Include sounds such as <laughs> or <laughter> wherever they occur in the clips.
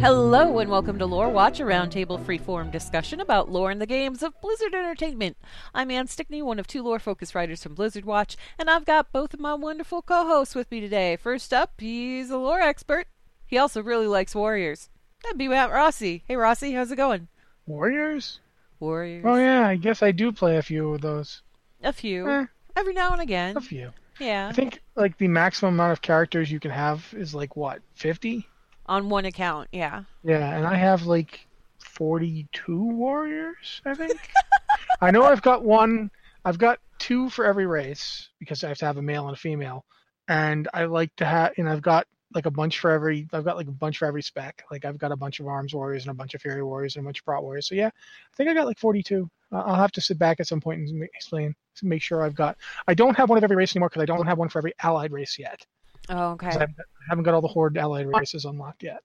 Hello and welcome to Lore Watch, a roundtable freeform discussion about lore in the games of Blizzard Entertainment. I'm Ann Stickney, one of two lore-focused writers from Blizzard Watch, and I've got both of my wonderful co-hosts with me today. First up, he's a lore expert. He also really likes warriors. That'd be Matt Rossi. Hey Rossi, how's it going? Warriors? Warriors. Oh yeah, I guess I do play a few of those. A few. Eh. Every now and again. A few. Yeah. I think like the maximum amount of characters you can have is like what, 50? On one account, yeah. Yeah, and I have like 42 warriors, I think. <laughs> I know I've got one, I've got two for every race because I have to have a male and a female. And I like to have, and I've got like a bunch for every, I've got like a bunch for every spec. Like I've got a bunch of arms warriors and a bunch of fury warriors and a bunch of prot warriors. So yeah, I think I got like 42. Uh, I'll have to sit back at some point and explain make sure I've got. I don't have one of every race anymore because I don't have one for every allied race yet. Oh, okay. 'Cause I haven't, I haven't got all the horde allied races unlocked yet.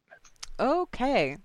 Okay.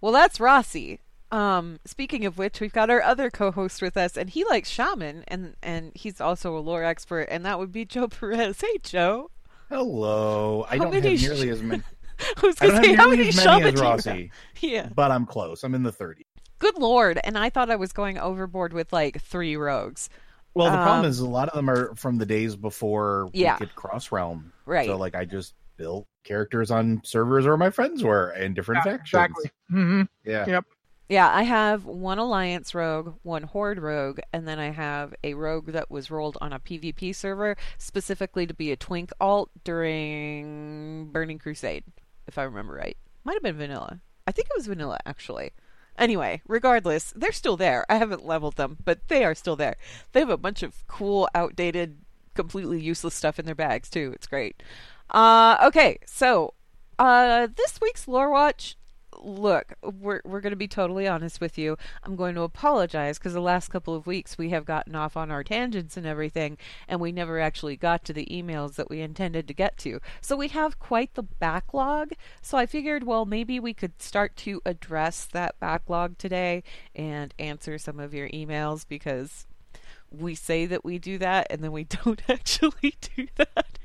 Well, that's Rossi. Um, speaking of which, we've got our other co-host with us, and he likes shaman, and and he's also a lore expert, and that would be Joe Perez. Hey, Joe. Hello. I How don't many have sh- nearly as many. <laughs> I was I gonna say how nearly many shaman many do as you Rossi, have? <laughs> Yeah. but I'm close. I'm in the 30s. Good lord! And I thought I was going overboard with like three rogues. Well, the problem Um, is a lot of them are from the days before Yeah. we could cross realm. Right. So like I just built characters on servers where my friends were in different Yeah, factions. exactly. hmm Yeah. Yep. Yeah, I have one alliance rogue, one horde rogue, and then I have a rogue that was rolled on a PvP server specifically to be a twink alt during Burning Crusade, if I remember right. Might have been vanilla. I think it was vanilla actually. Anyway, regardless, they're still there. I haven't leveled them, but they are still there. They have a bunch of cool, outdated, completely useless stuff in their bags too. It's great. Uh, okay, so uh, this week's lore watch look, we're we're going to be totally honest with you. I'm going to apologize because the last couple of weeks we have gotten off on our tangents and everything, and we never actually got to the emails that we intended to get to. So we have quite the backlog. So I figured, well, maybe we could start to address that backlog today and answer some of your emails because we say that we do that and then we <laughs> don't actually do that.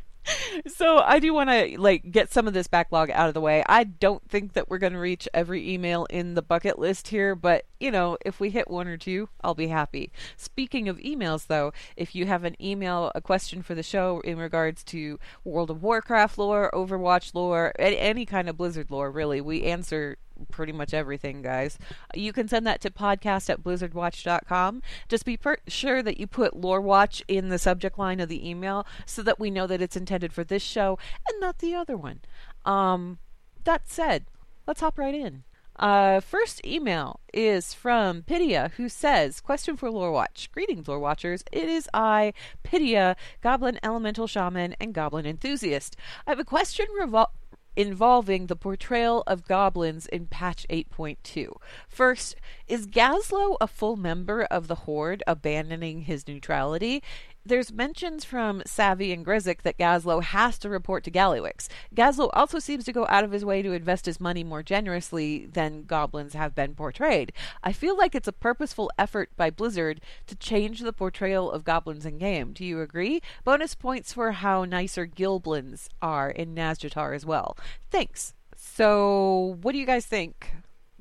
So I do want to like get some of this backlog out of the way. I don't think that we're going to reach every email in the bucket list here, but you know, if we hit one or two, I'll be happy. Speaking of emails though, if you have an email, a question for the show in regards to World of Warcraft lore, Overwatch lore, any kind of Blizzard lore, really, we answer pretty much everything, guys. You can send that to podcast at blizzardwatch.com. Just be per- sure that you put Lore Watch in the subject line of the email so that we know that it's intended for this show and not the other one. Um, that said, let's hop right in. Uh, first email is from Pidia, who says, Question for Lore Watch. Greetings, Lore Watchers. It is I, Pidia, Goblin Elemental Shaman, and Goblin Enthusiast. I have a question revol- involving the portrayal of goblins in patch 8.2. First, is Gazlowe a full member of the Horde abandoning his neutrality? There's mentions from Savvy and Grizzek that Gazlowe has to report to Gallywix. Gazlowe also seems to go out of his way to invest his money more generously than goblins have been portrayed. I feel like it's a purposeful effort by Blizzard to change the portrayal of goblins in game. Do you agree? Bonus points for how nicer Gilblins are in Nazjatar as well. Thanks. So, what do you guys think?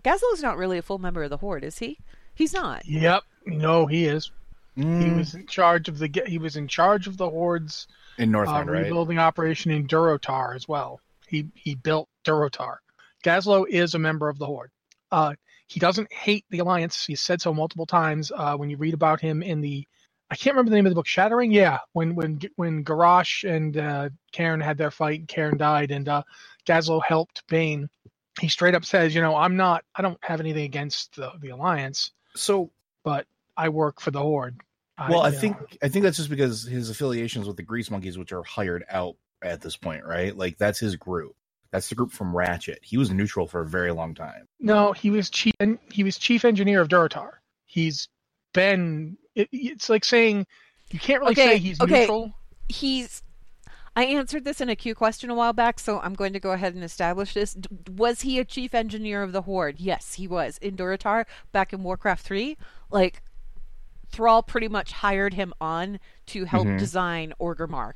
Gazlowe's not really a full member of the Horde, is he? He's not. Yep. No, he is. He Mm, was in charge of the he was in charge of the hordes in uh, Northrend, right? rebuilding operation in Durotar as well. He he built Durotar. Gazlowe is a member of the horde. Uh, He doesn't hate the Alliance. He's said so multiple times. Uh, when you read about him in the, I can't remember the name of the book, Shattering. Yeah, when when when Garrosh and uh, Cairn had their fight, and Cairn died, and uh, helped Baine. He straight up says, you know, I'm not, I don't have anything against the the Alliance, So, but I work for the Horde. Well, I you know, think I think that's just because his affiliations with the Grease Monkeys, which are hired out at this point, right? Like that's his group. That's the group from Ratchet. He was neutral for a very long time. No, he was chief. He was chief engineer of Durotar. He's been. It, it's like saying you can't really Okay, say he's okay. neutral. He's. I answered this in a Q question a while back, so I'm going to go ahead and establish this. D- was he a chief engineer of the Horde? Yes, he was. In Durotar, back in Warcraft 3, like, Thrall pretty much hired him on to help Mhm. design Orgrimmar.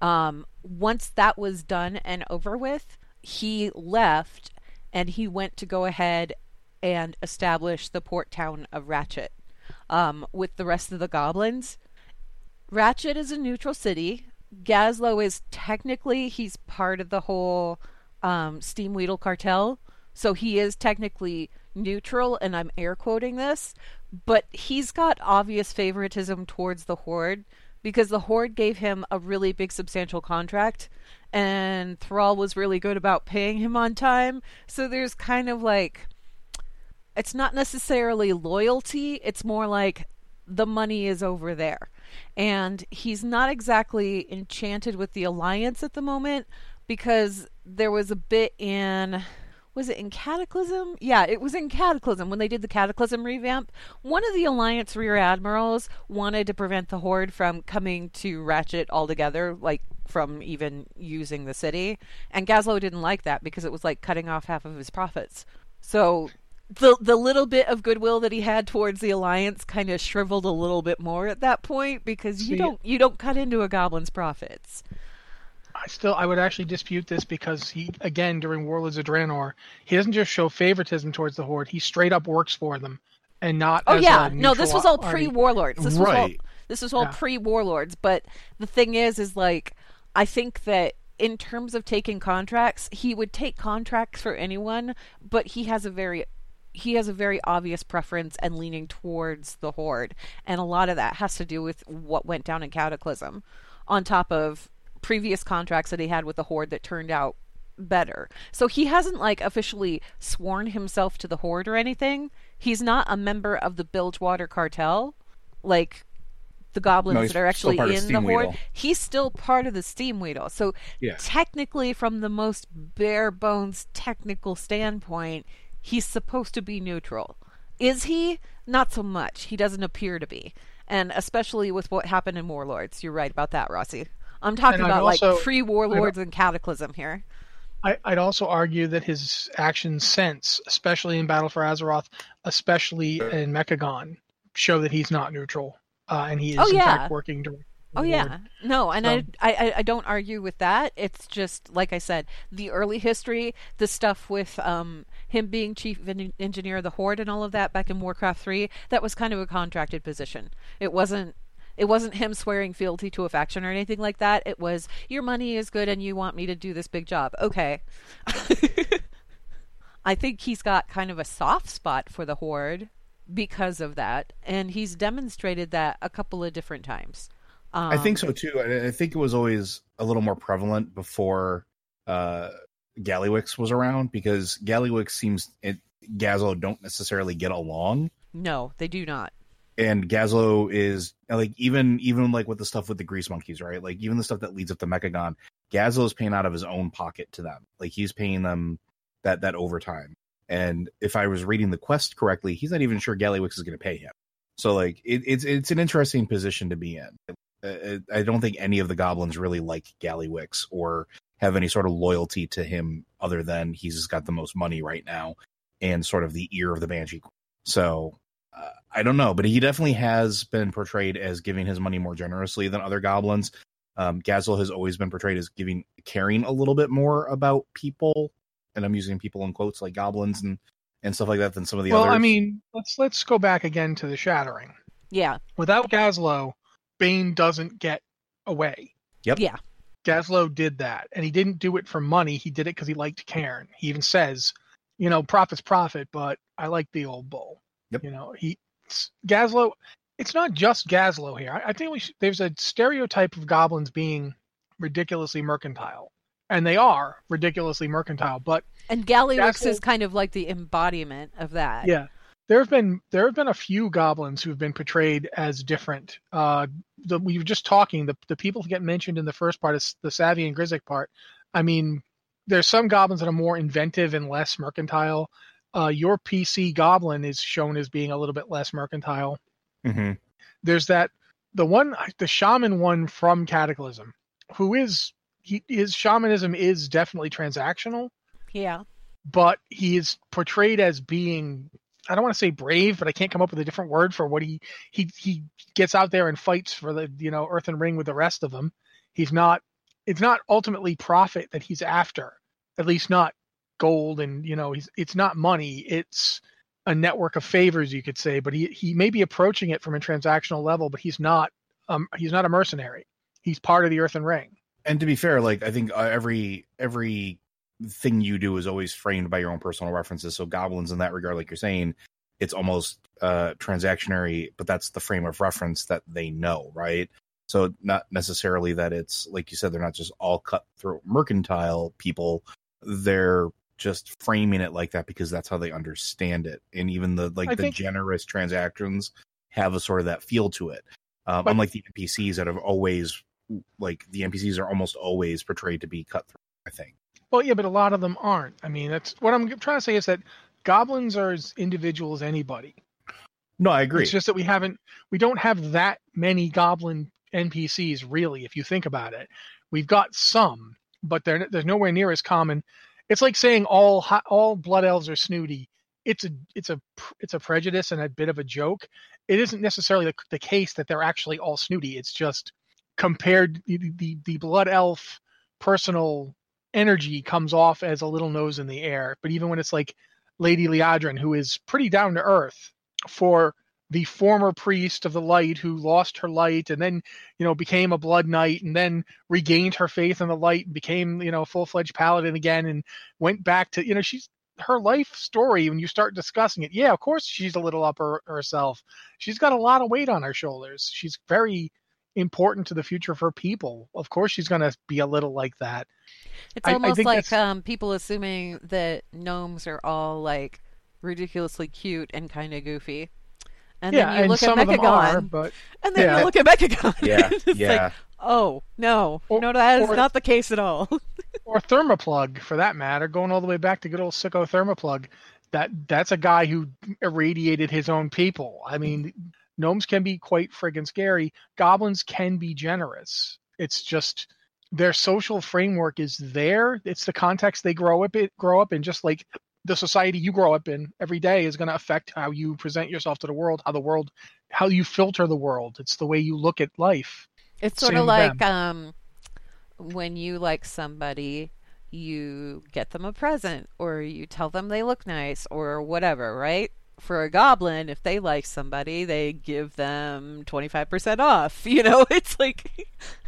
Um, once that was done and over with, he left and he went to go ahead and establish the port town of Ratchet um, with the rest of the goblins. Ratchet is a neutral city. Gazlowe is technically he's part of the whole um, Steamwheedle cartel, so he is technically neutral, and I'm air quoting this, but he's got obvious favoritism towards the Horde because the Horde gave him a really big, substantial contract, and Thrall was really good about paying him on time. So there's kind of like it's not necessarily loyalty, it's more like the money is over there. And he's not exactly enchanted with the alliance at the moment because there was a bit in was it in Cataclysm? Yeah, it was in Cataclysm when they did the Cataclysm revamp. One of the Alliance rear admirals wanted to prevent the Horde from coming to Ratchet altogether, like from even using the city. And Gazlowe didn't like that because it was like cutting off half of his profits. So the the little bit of goodwill that he had towards the alliance kind of shriveled a little bit more at that point because you See- don't you don't cut into a goblin's profits. I still, I would actually dispute this because he, again, during Warlords of Draenor, he doesn't just show favoritism towards the Horde. He straight up works for them, and not. Oh as yeah, a no, this was all pre Warlords. This was all Right. this was all Yeah. pre Warlords. But the thing is, is like I think that in terms of taking contracts, he would take contracts for anyone, but he has a very he has a very obvious preference and leaning towards the horde and a lot of that has to do with what went down in cataclysm on top of previous contracts that he had with the horde that turned out better. So he hasn't like officially sworn himself to the horde or anything. He's not a member of the bilgewater cartel. Like the goblins he's that are actually in the horde Weedle. he's still part of the steamwheedle. So Yeah. technically from the most bare bones technical standpoint he's supposed to be neutral. Is he? Not so much. He doesn't appear to be. And especially with what happened in warlords. You're right about that rossi i'm talking And about also- like pre-warlords and cataclysm here I, I'd also argue that his actions since, especially in Battle for Azeroth, especially in Mechagon, show that he's not neutral, uh, and he is Oh, in yeah. fact working directly. Oh yeah, no, and So- I, I I don't argue with that. It's just like I said, the early history, the stuff with um him being chief engineer of the Horde and all of that back in Warcraft three, that was kind of a contracted position. It wasn't. It wasn't him swearing fealty to a faction or anything like that. It was your money is good and you want me to do this big job. Okay. <laughs> I think he's got kind of a soft spot for the Horde because of that, and he's demonstrated that a couple of different times. Um, I think so too. I I think it was always a little more prevalent before uh Gallywix was around because Gallywix seems it Gazlowe don't necessarily get along. No, they do not. And Gazlowe is like even even like with the stuff with the grease monkeys, right? Like even the stuff that leads up to Mechagon, Gazlowe is paying out of his own pocket to them. Like he's paying them that that overtime. And if I was reading the quest correctly, he's not even sure Gallywix is going to pay him. So like it, it's it's an interesting position to be in. Uh, I don't think any of the goblins really like Gallywix or have any sort of loyalty to him other than he's got the most money right now and sort of the ear of the banshee. So uh, I don't know, but he definitely has been portrayed as giving his money more generously than other goblins. Um, Gazlowe has always been portrayed as giving, caring a little bit more about people, and I'm using people in quotes like goblins and and stuff like that than some of the well, others. Well, I mean, let's let's go back again to the Shattering. Yeah, Without Gazlowe, Baine doesn't get away. Yep. yeah, Gazlowe did that, and he didn't do it for money. He did it because he liked Cairn. He even says, you know, profit's profit, but I like the old bull. Yep. You know, he Gazlowe. It's not just Gazlowe here. I, I think we should, there's a stereotype of goblins being ridiculously mercantile, and they are ridiculously mercantile. But And Gallywix Gazlowe- is kind of like the embodiment of that. yeah, there have been there have been a few goblins who've been portrayed as different. Uh, the, we were just talking the the people who get mentioned in the first part is the Savvy and Grizzek part. I mean, there's some goblins that are more inventive and less mercantile. Uh, your PC goblin is shown as being a little bit less mercantile. Mm-hmm. There's that the one the shaman one from Cataclysm, who is he his shamanism is definitely transactional Yeah. but he is portrayed as being I don't want to say brave, but I can't come up with a different word for what he he he gets out there and fights for the you know earthen ring with the rest of them. He's not it's not ultimately profit that he's after, at least not gold and you know he's it's not money. It's a network of favors you could say, but he he may be approaching it from a transactional level, but he's not um he's not a mercenary. He's part of the earthen ring. And to be fair, like I think uh, every every thing you do is always framed by your own personal references. So goblins in that regard, like you're saying, it's almost uh transactionary, but that's the frame of reference that they know, right? So not necessarily that it's like you said, they're not just all cutthroat mercantile people. They're just framing it like that because that's how they understand it. And even the like I the think- generous transactions have a sort of that feel to it. Um, But- unlike the NPCs that have always like the NPCs are almost always portrayed to be cutthroat. I think. Well, yeah, but a lot of them aren't. I mean, that's what I'm trying to say is that goblins are as individual as anybody. No, I agree. It's just that we haven't, we don't have that many goblin NPCs really. If you think about it, we've got some, but they're they're nowhere near as common. It's like saying all all blood elves are snooty. It's a it's a it's a prejudice and a bit of a joke. It isn't necessarily the, the case that they're actually all snooty. It's just compared the the, the blood elf personal energy comes off as a little nose in the air. But even when it's like Lady Liadrin, who is pretty down to earth for the former priest of the light who lost her light and then, you know, became a blood knight and then regained her faith in the light and became, you know, a full fledged paladin again and went back to, you know, she's her life story when you start discussing it. Yeah, of course she's a little up her, herself. She's got a lot of weight on her shoulders. She's very important to the future of her people. Of course she's going to be a little like that. It's I- I almost think like um, people assuming that gnomes are all like ridiculously cute and kind of goofy. And yeah, then you and look at some of them are, but and then yeah. you look at Mechagon. Yeah, <laughs> it's yeah. like, oh no, Or- no, that is or- not the case at all. <laughs> or Thermoplug for that matter, going all the way back to good old sicko Thermoplug. That that's a guy who irradiated his own people. I mean, gnomes can be quite friggin' scary. Goblins can be generous. It's just their social framework is there. It's the context they grow up in, grow up in. Just like the society you grow up in every day is going to affect how you present yourself to the world, how the world, how you filter the world. It's the way you look at life. It's sort Same of like um, when you like somebody, you get them a present, or you tell them they look nice, or whatever, right? For a goblin, if they like somebody, they give them twenty five percent off. <laughs> You know, <laughs> it's like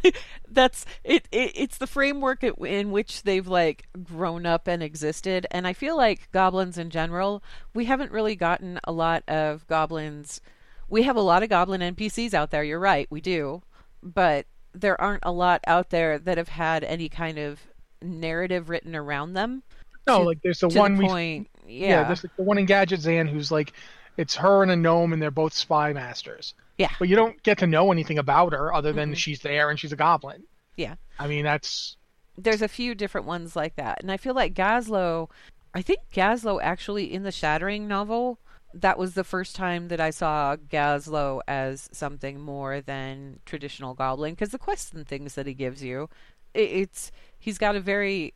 <laughs> that's it, it. It's the framework it- in which they've like grown up and existed. And I feel like goblins in general, we haven't really gotten a lot of goblins. We have a lot of goblin NPCs out there. You're right, we do but there aren't a lot out there that have had any kind of narrative written around them. No, to- like there's the one the we point, Yeah, yeah, there's like the one in Gadgetzan who's like, it's her and a gnome, and they're both spy masters. Yeah. But you don't get to know anything about her other than mm-hmm. she's there and she's a goblin. yeah. I mean, that's There's a few different ones like that, and I feel like Gazlowe. I think Gazlowe actually in the Shattering novel. That was the first time that I saw Gazlowe as something more than traditional goblin because the quests and things that he gives you, it, it's he's got a very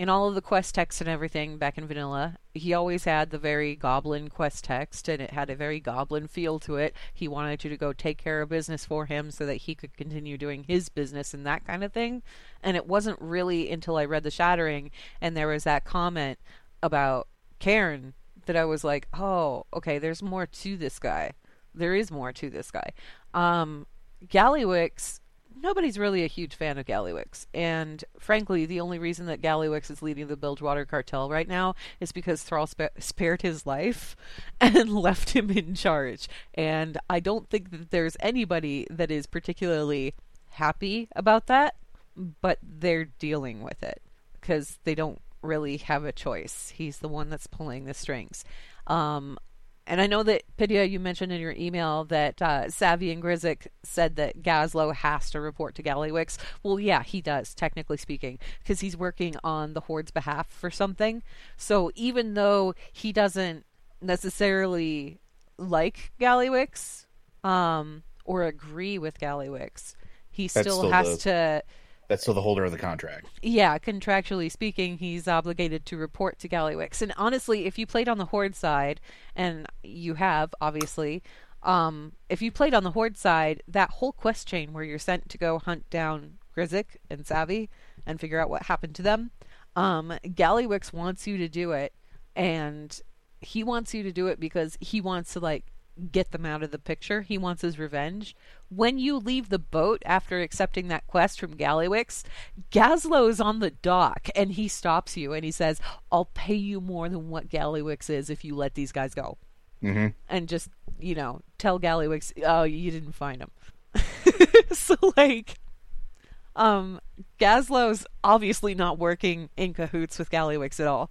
in all of the quest text and everything back in vanilla he always had the very goblin quest text and it had a very goblin feel to it. He wanted you to go take care of business for him so that he could continue doing his business and that kind of thing. And it wasn't really until i read the shattering and there was that comment about Cairn that i was like oh okay there's more to this guy. There is more to this guy. Um Gallywix nobody's really a huge fan of Gallywix. And frankly, the only reason that Gallywix is leading the Bilgewater cartel right now is because Thrall spa- spared his life <laughs> and left him in charge. And I don't think that there's anybody that is particularly happy about that, but they're dealing with it because they don't really have a choice. He's the one that's pulling the strings. Um, and I know that Pydia, you mentioned in your email that uh, Savvy and Grizzek said that Gazlowe has to report to Gallywix. Well, yeah, he does, technically speaking, because he's working on the Horde's behalf for something. So even though he doesn't necessarily like Gallywix um, or agree with Gallywix, he still still has to That's still the holder of the contract. yeah, contractually speaking, he's obligated to report to Gallywix. And honestly, if you played on the Horde side, and you have, obviously, um, if you played on the Horde side, that whole quest chain where you're sent to go hunt down Grizzek and Savvy and figure out what happened to them, um, Gallywix wants you to do it, and he wants you to do it because he wants to, like, get them out of the picture. He wants his revenge. When you leave the boat after accepting that quest from Gallywix, Gazlowe is on the dock and he stops you and he says, I'll pay you more than what Gallywix is if you let these guys go. Mm-hmm. And just, you know, tell Gallywix, oh, you didn't find him. <laughs> so, like, um, Gazlowe's obviously not working in cahoots with Gallywix at all.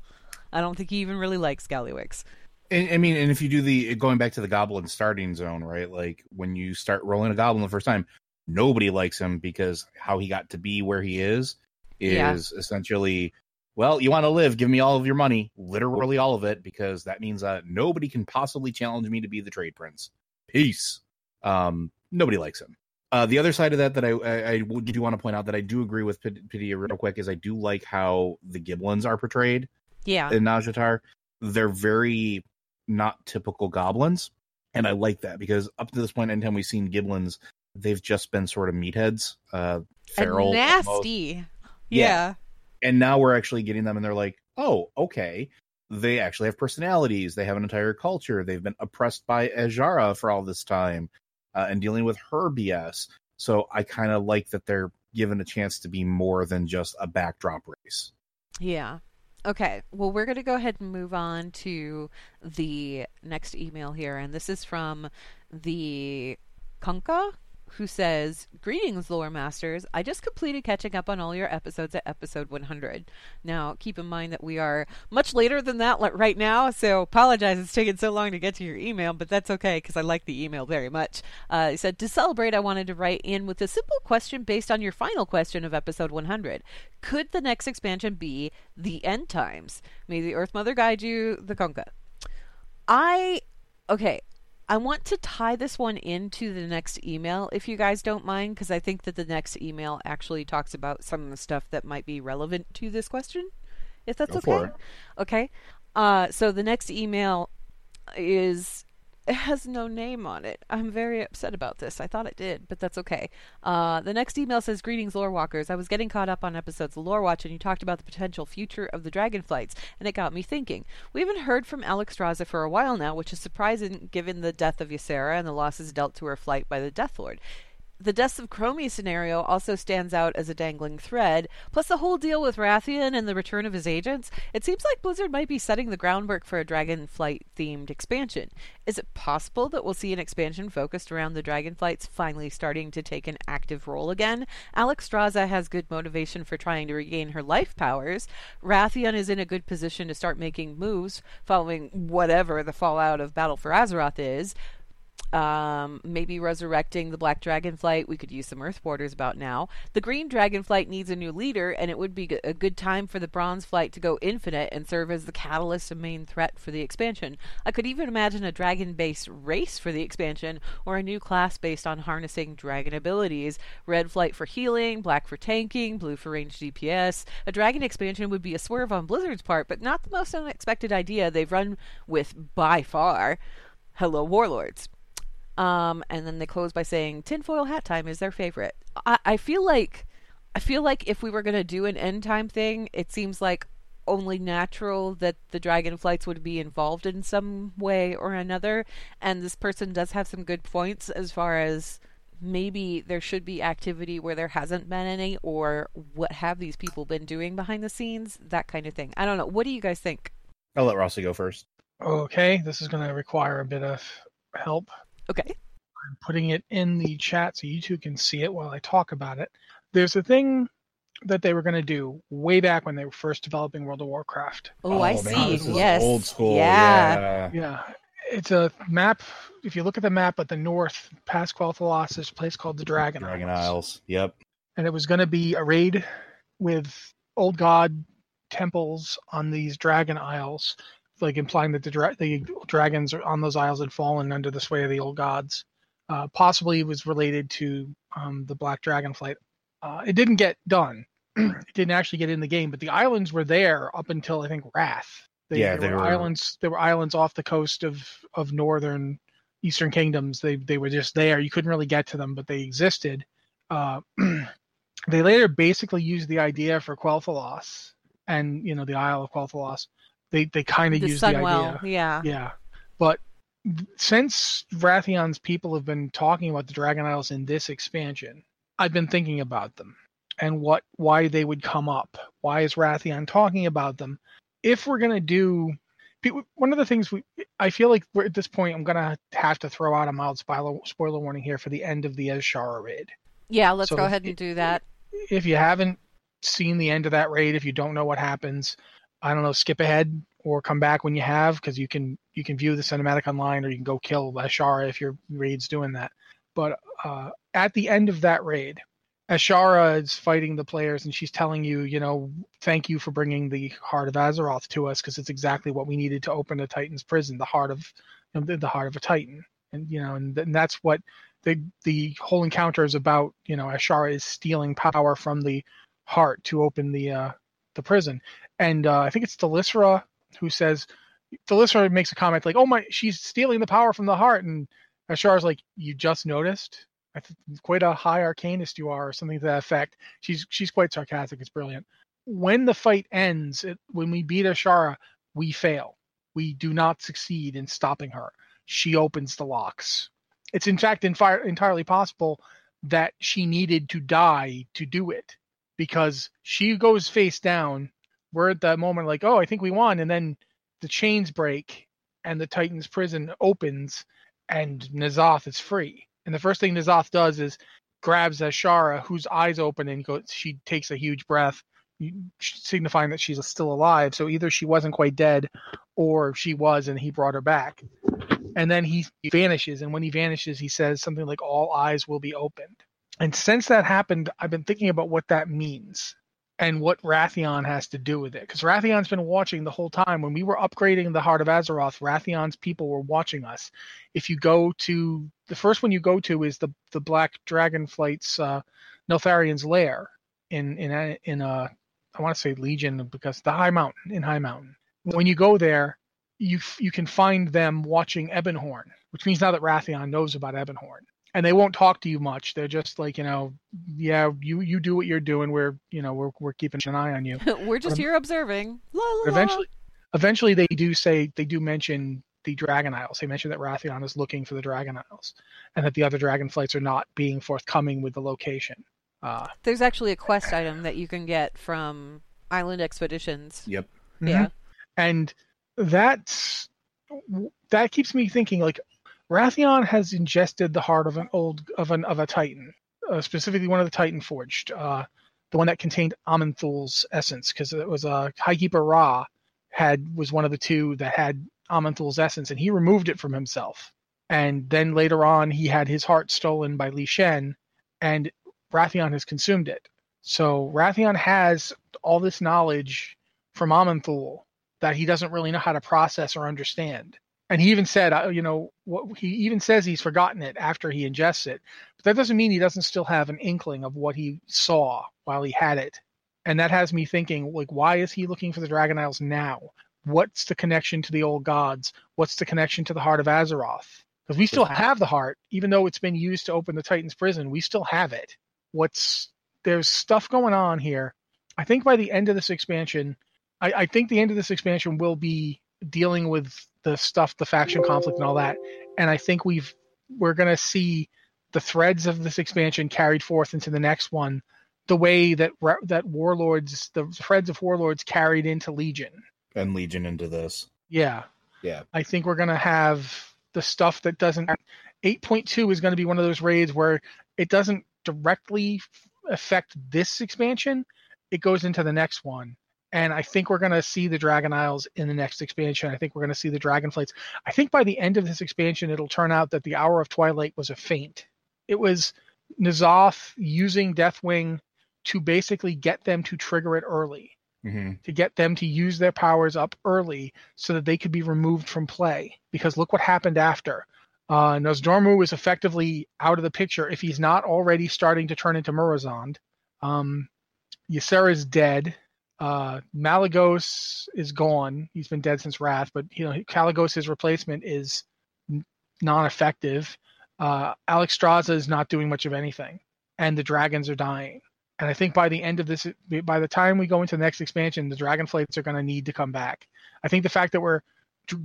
I don't think he even really likes Gallywix. And, I mean, and if you do the going back to the goblin starting zone, right? Like when you start rolling a goblin the first time, nobody likes him because how he got to be where he is is Yeah. essentially, well, you want to live, give me all of your money, literally all of it, because that means uh, nobody can possibly challenge me to be the trade prince. Peace. Um, nobody likes him. Uh, the other side of that that I, I, I do want to point out that I do agree with Pid- Pidia real quick is I do like how the Giblins are portrayed Yeah. in Nazjatar, they're very not typical goblins. And I like that because up to this point, anytime we've seen giblins, they've just been sort of meatheads, uh, feral, and almost. nasty. Yeah. yeah. And now we're actually getting them, and they're like, oh, okay. They actually have personalities. They have an entire culture. They've been oppressed by Azshara for all this time uh, and dealing with her BS. So I kind of like that they're given a chance to be more than just a backdrop race. Yeah. Okay. Well, we're going to go ahead and move on to the next email here. And this is from the Kunka, who says Greetings, lore masters. I just completed catching up on all your episodes at episode 100. Now, keep in mind that we are much later than that right now, so apologize it's taken so long to get to your email, but that's okay because I like the email very much. Uh, he said, To celebrate, I wanted to write in with a simple question based on your final question of episode 100. Could the next expansion be the end times? May the Earth Mother guide you, the Kunka. I okay. I want to tie this one into the next email, if you guys don't mind, because I think that the next email actually talks about some of the stuff that might be relevant to this question. If that's Go okay. Okay. Uh, so the next email is it has no name on it. I'm very upset about this. I thought it did, but that's okay. Uh, the next email says, "Greetings, lore walkers. I was getting caught up on episodes of Lore Watch, and you talked about the potential future of the dragonflights, and it got me thinking. We haven't heard from Alexstrasza for a while now, which is surprising given the death of Ysera and the losses dealt to her flight by the Death Lord." The Deaths of Chromie scenario also stands out as a dangling thread, plus the whole deal with Wrathion and the return of his agents. It seems like Blizzard might be setting the groundwork for a Dragonflight themed expansion. Is it possible that we'll see an expansion focused around the Dragonflights finally starting to take an active role again? Alexstrasza has good motivation for trying to regain her life powers. Wrathion is in a good position to start making moves following whatever the fallout of Battle for Azeroth is um, maybe resurrecting the black dragonflight. We could use some earth-warders about now. The green dragonflight needs a new leader, and it would be a good time for the bronze flight to go infinite and serve as the catalyst and main threat for the expansion. I could even imagine a dragon based race for the expansion, or a new class based on harnessing dragon abilities. Red flight for healing, black for tanking, blue for ranged DPS. A dragon expansion would be a swerve on Blizzard's part, but not the most unexpected idea they've run with by far. Hello, Warlords. Um, and then they close by saying tinfoil hat time is their favorite. I, I feel like I feel like if we were gonna do an end time thing, it seems like only natural that the dragonflights would be involved in some way or another. And this person does have some good points as far as maybe there should be activity where there hasn't been any, or what have these people been doing behind the scenes? That kind of thing. I don't know. What do you guys think? I'll let Rossi go first. Okay, this is going to require a bit of help. Okay. I'm putting it in the chat so you two can see it while I talk about it. There's a thing that they were going to do way back when they were first developing World of Warcraft. Oh, I oh, man, see. this is yes. Old school. Yeah. Yeah. Yeah, it's a map. If you look at the map at the north, past Quel'Thalas, there's a place called the Dragon, Dragon Isles. Isles. Yep. and it was going to be a raid with old god temples on these dragon isles, like implying that the dra- the dragons on those isles had fallen under the sway of the old gods. Uh, possibly it was related to um, the Black Dragon flight. Uh, it didn't get done. <clears throat> it didn't actually get in the game, but the islands were there up until I think Wrath. They, Yeah, there were, were- islands. There were islands off the coast of of northern Eastern kingdoms. They they were just there. You couldn't really get to them, but they existed. Uh, <clears throat> they later basically used the idea for Quel'Thalas and you know the Isle of Quel'Danas. They they kind of use The used the idea. Yeah. Yeah, but since Wrathion's people have been talking about the Dragon Isles in this expansion, I've been thinking about them and what why they would come up. Why is Wrathion talking about them? If we're gonna do one of the things we, I feel like we're at this point, I'm gonna have to throw out a mild spoiler spoiler warning here for the end of the Azshara raid. Yeah, let's So go ahead and do that. If you haven't seen the end of that raid, if you don't know what happens, I don't know, skip ahead or come back when you have, because you can you can view the cinematic online, or you can go kill Azshara if your raid's doing that. But uh, at the end of that raid, Azshara is fighting the players, and she's telling you, you know, thank you for bringing the heart of Azeroth to us, because it's exactly what we needed to open the Titan's prison, the heart of you know, the, the heart of a Titan, and you know, and, and that's what the the whole encounter is about. You know, Azshara is stealing power from the heart to open the uh, the prison, and uh, I think it's Thalyssra who says Thalyssra makes a comment like, "Oh my, she's stealing the power from the heart," and Ashar's like, "You just noticed." I think quite a high arcanist you are, or something to that effect. She's she's quite sarcastic. It's brilliant. When the fight ends, it, when we beat Azshara, we fail. We do not succeed in stopping her. She opens the locks. It's in fact entirely possible that she needed to die to do it because she goes face down. We're at that moment like, oh, I think we won, and then the chains break and the Titan's prison opens and N'Zoth is free. And the first thing N'Zoth does is grabs Azshara, whose eyes open, and goes, she takes a huge breath, signifying that she's still alive. So either she wasn't quite dead, or she was, and he brought her back. And then he vanishes, and when he vanishes, he says something like, "All eyes will be opened." And since that happened, I've been thinking about what that means and what Wrathion has to do with it. Because Wrathion's been watching the whole time. When we were upgrading the Heart of Azeroth, Wrathion's people were watching us. If you go to the first one you go to is the the Black Dragonflight's uh, Neltharion's lair in in a- in uh, I want to say Legion because the High Mountain in High Mountain. When you go there, you you can find them watching Ebonhorn, which means now that Wrathion knows about Ebonhorn and they won't talk to you much. They're just like, you know, yeah, you you do what you're doing. We're you know we're we're keeping an eye on you. <laughs> We're just Um, here observing. La, la, But la. eventually, eventually they do say they do mention the Dragon Isles. They mention that Wrathion is looking for the Dragon Isles, and that the other dragon flights are not being forthcoming with the location. Uh, There's actually a quest item that you can get from Island Expeditions. Yep. Yeah. and that's that keeps me thinking like Wrathion has ingested the heart of an old of an of a Titan, uh, specifically one of the Titan forged, uh, the one that contained Aman'Thul's essence, because it was a uh, Highkeeper Ra had was one of the two that had Aman'Thul's essence, and he removed it from himself. And then later on, he had his heart stolen by Li Shen, and Wrathion has consumed it. So Wrathion has all this knowledge from Aman'Thul that he doesn't really know how to process or understand. And he even said, uh, you know, what he even says he's forgotten it after he ingests it. But that doesn't mean he doesn't still have an inkling of what he saw while he had it. And that has me thinking, like, why is he looking for the Dragon Isles now? What's the connection to the old gods? What's the connection to the heart of Azeroth? Because we still have the heart, even though it's been used to open the Titan's prison. We still have it. What's there's stuff going on here. I think by the end of this expansion, I, I think the end of this expansion will be dealing with the stuff, the faction conflict and all that. And I think we've we're gonna see the threads of this expansion carried forth into the next one, the way that that warlords, the threads of warlords carried into Legion and Legion into this. Yeah, yeah. I think we're gonna have the stuff that doesn't. 8.2 is going to be one of those raids where it doesn't directly affect this expansion. It goes into the next one. And I think we're going to see the Dragon Isles in the next expansion. I think we're going to see the Dragon Flights. I think by the end of this expansion, it'll turn out that the Hour of Twilight was a feint. It was N'Zoth using Deathwing to basically get them to trigger it early, mm-hmm. to get them to use their powers up early so that they could be removed from play. Because look what happened after. Uh, Nozdormu is effectively out of the picture if he's not already starting to turn into Murozond. Um, Ysera's dead. Uh, Malygos is gone. He's been dead since Wrath, but you know Kalecgos's replacement is n- non-effective. Uh, Alexstrasza is not doing much of anything, and the dragons are dying. And I think by the end of this, by the time we go into the next expansion, the dragonflights are going to need to come back. I think the fact that we're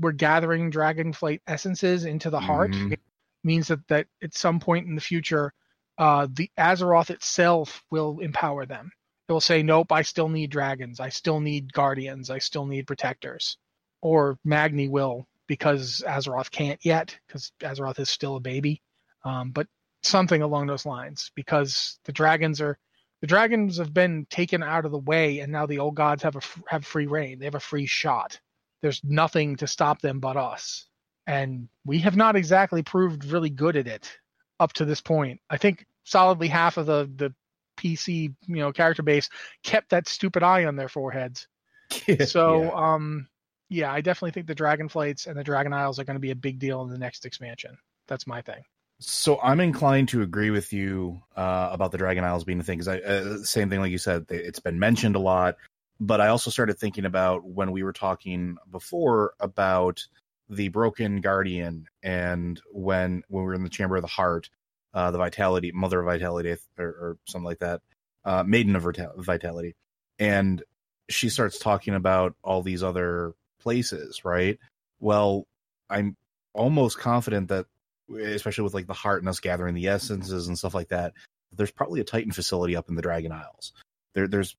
we're gathering dragonflight essences into the heart Mhm. means that that at some point in the future, uh, the Azeroth itself will empower them. Will say, "Nope, I still need dragons. I still need guardians. I still need protectors." Or Magni will because Azeroth can't yet because Azeroth is still a baby. Um, but something along those lines because the dragons are the dragons have been taken out of the way and now the old gods have a have free reign. They have a free shot. There's nothing to stop them but us. And we have not exactly proved really good at it up to this point. I think solidly half of the the PC, you know, character base kept that stupid eye on their foreheads. <laughs> So, Yeah. um yeah, I definitely think the Dragonflights and the Dragon Isles are going to be a big deal in the next expansion. That's my thing. So I'm inclined to agree with you uh, about the Dragon Isles being the thing because I uh, same thing like you said. It's been mentioned a lot, but I also started thinking about when we were talking before about the Broken Guardian and when when we were in the Chamber of the Heart, uh, the Vitality, Mother of Vitality, or, or something like that, uh, Maiden of Vitality, and she starts talking about all these other places, right? Well, I'm almost confident that especially with like the heart and us gathering the essences and stuff like that, there's probably a Titan facility up in the Dragon Isles. There, there's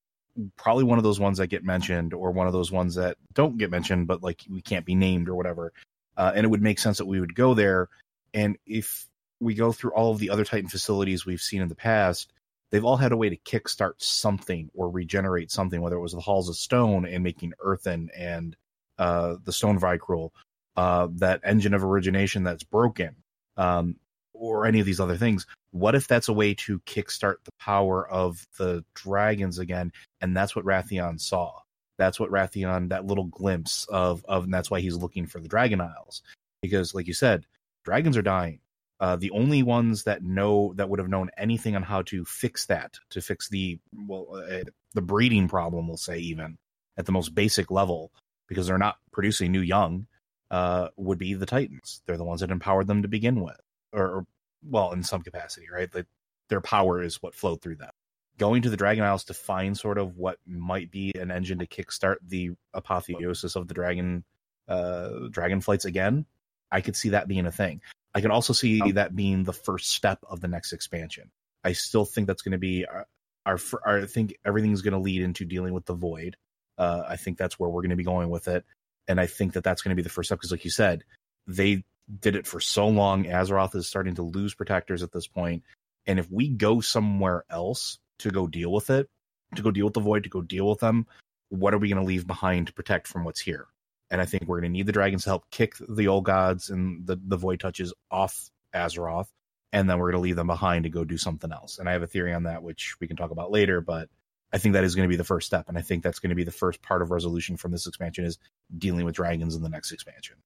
probably one of those ones that get mentioned, or one of those ones that don't get mentioned, but like we can't be named or whatever. Uh, and it would make sense that we would go there. And if we go through all of the other Titan facilities we've seen in the past, they've all had a way to kickstart something or regenerate something, whether it was the Halls of Stone and making earthen and uh, the Stone Vrykul, uh, that engine of origination that's broken um, or any of these other things. What if that's a way to kickstart the power of the dragons again? And that's what Wrathion saw. That's what Wrathion, that little glimpse of, of, and that's why he's looking for the Dragon Isles. Because, like you said, dragons are dying. Uh, the only ones that know that would have known anything on how to fix that, to fix the well, uh, the breeding problem, we'll say even at the most basic level, because they're not producing new young, uh, would be the Titans. They're the ones that empowered them to begin with, or, or well, in some capacity, right? Like their power is what flowed through them. Going to the Dragon Isles to find sort of what might be an engine to kickstart the apotheosis of the dragon, uh, dragon flights again. I could see that being a thing. I can also see that being the first step of the next expansion. I still think that's going to be our, our, our I think everything's going to lead into dealing with the void. Uh, I think that's where we're going to be going with it and I think that that's going to be the first step because, like you said, they did it for so long. Azeroth is starting to lose protectors at this point, and if we go somewhere else to go deal with it, to go deal with the void, to go deal with them, what are we going to leave behind to protect from what's here? And I think we're going to need the dragons to help kick the old gods and the the void touches off Azeroth, and then we're going to leave them behind to go do something else. And I have a theory on that, which we can talk about later, but. I think that is going to be the first step, and I think that's going to be the first part of resolution from this expansion is dealing with dragons in the next expansion.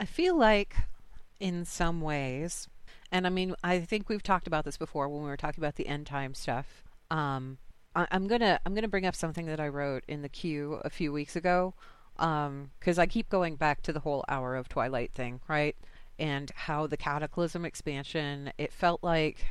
I feel like, in some ways, and I mean, I think we've talked about this before when we were talking about the end time stuff. Um, I, I'm gonna I'm gonna bring up something that I wrote in the queue a few weeks ago, because I keep going back to the whole Hour of Twilight thing, right? And how the Cataclysm expansion, it felt like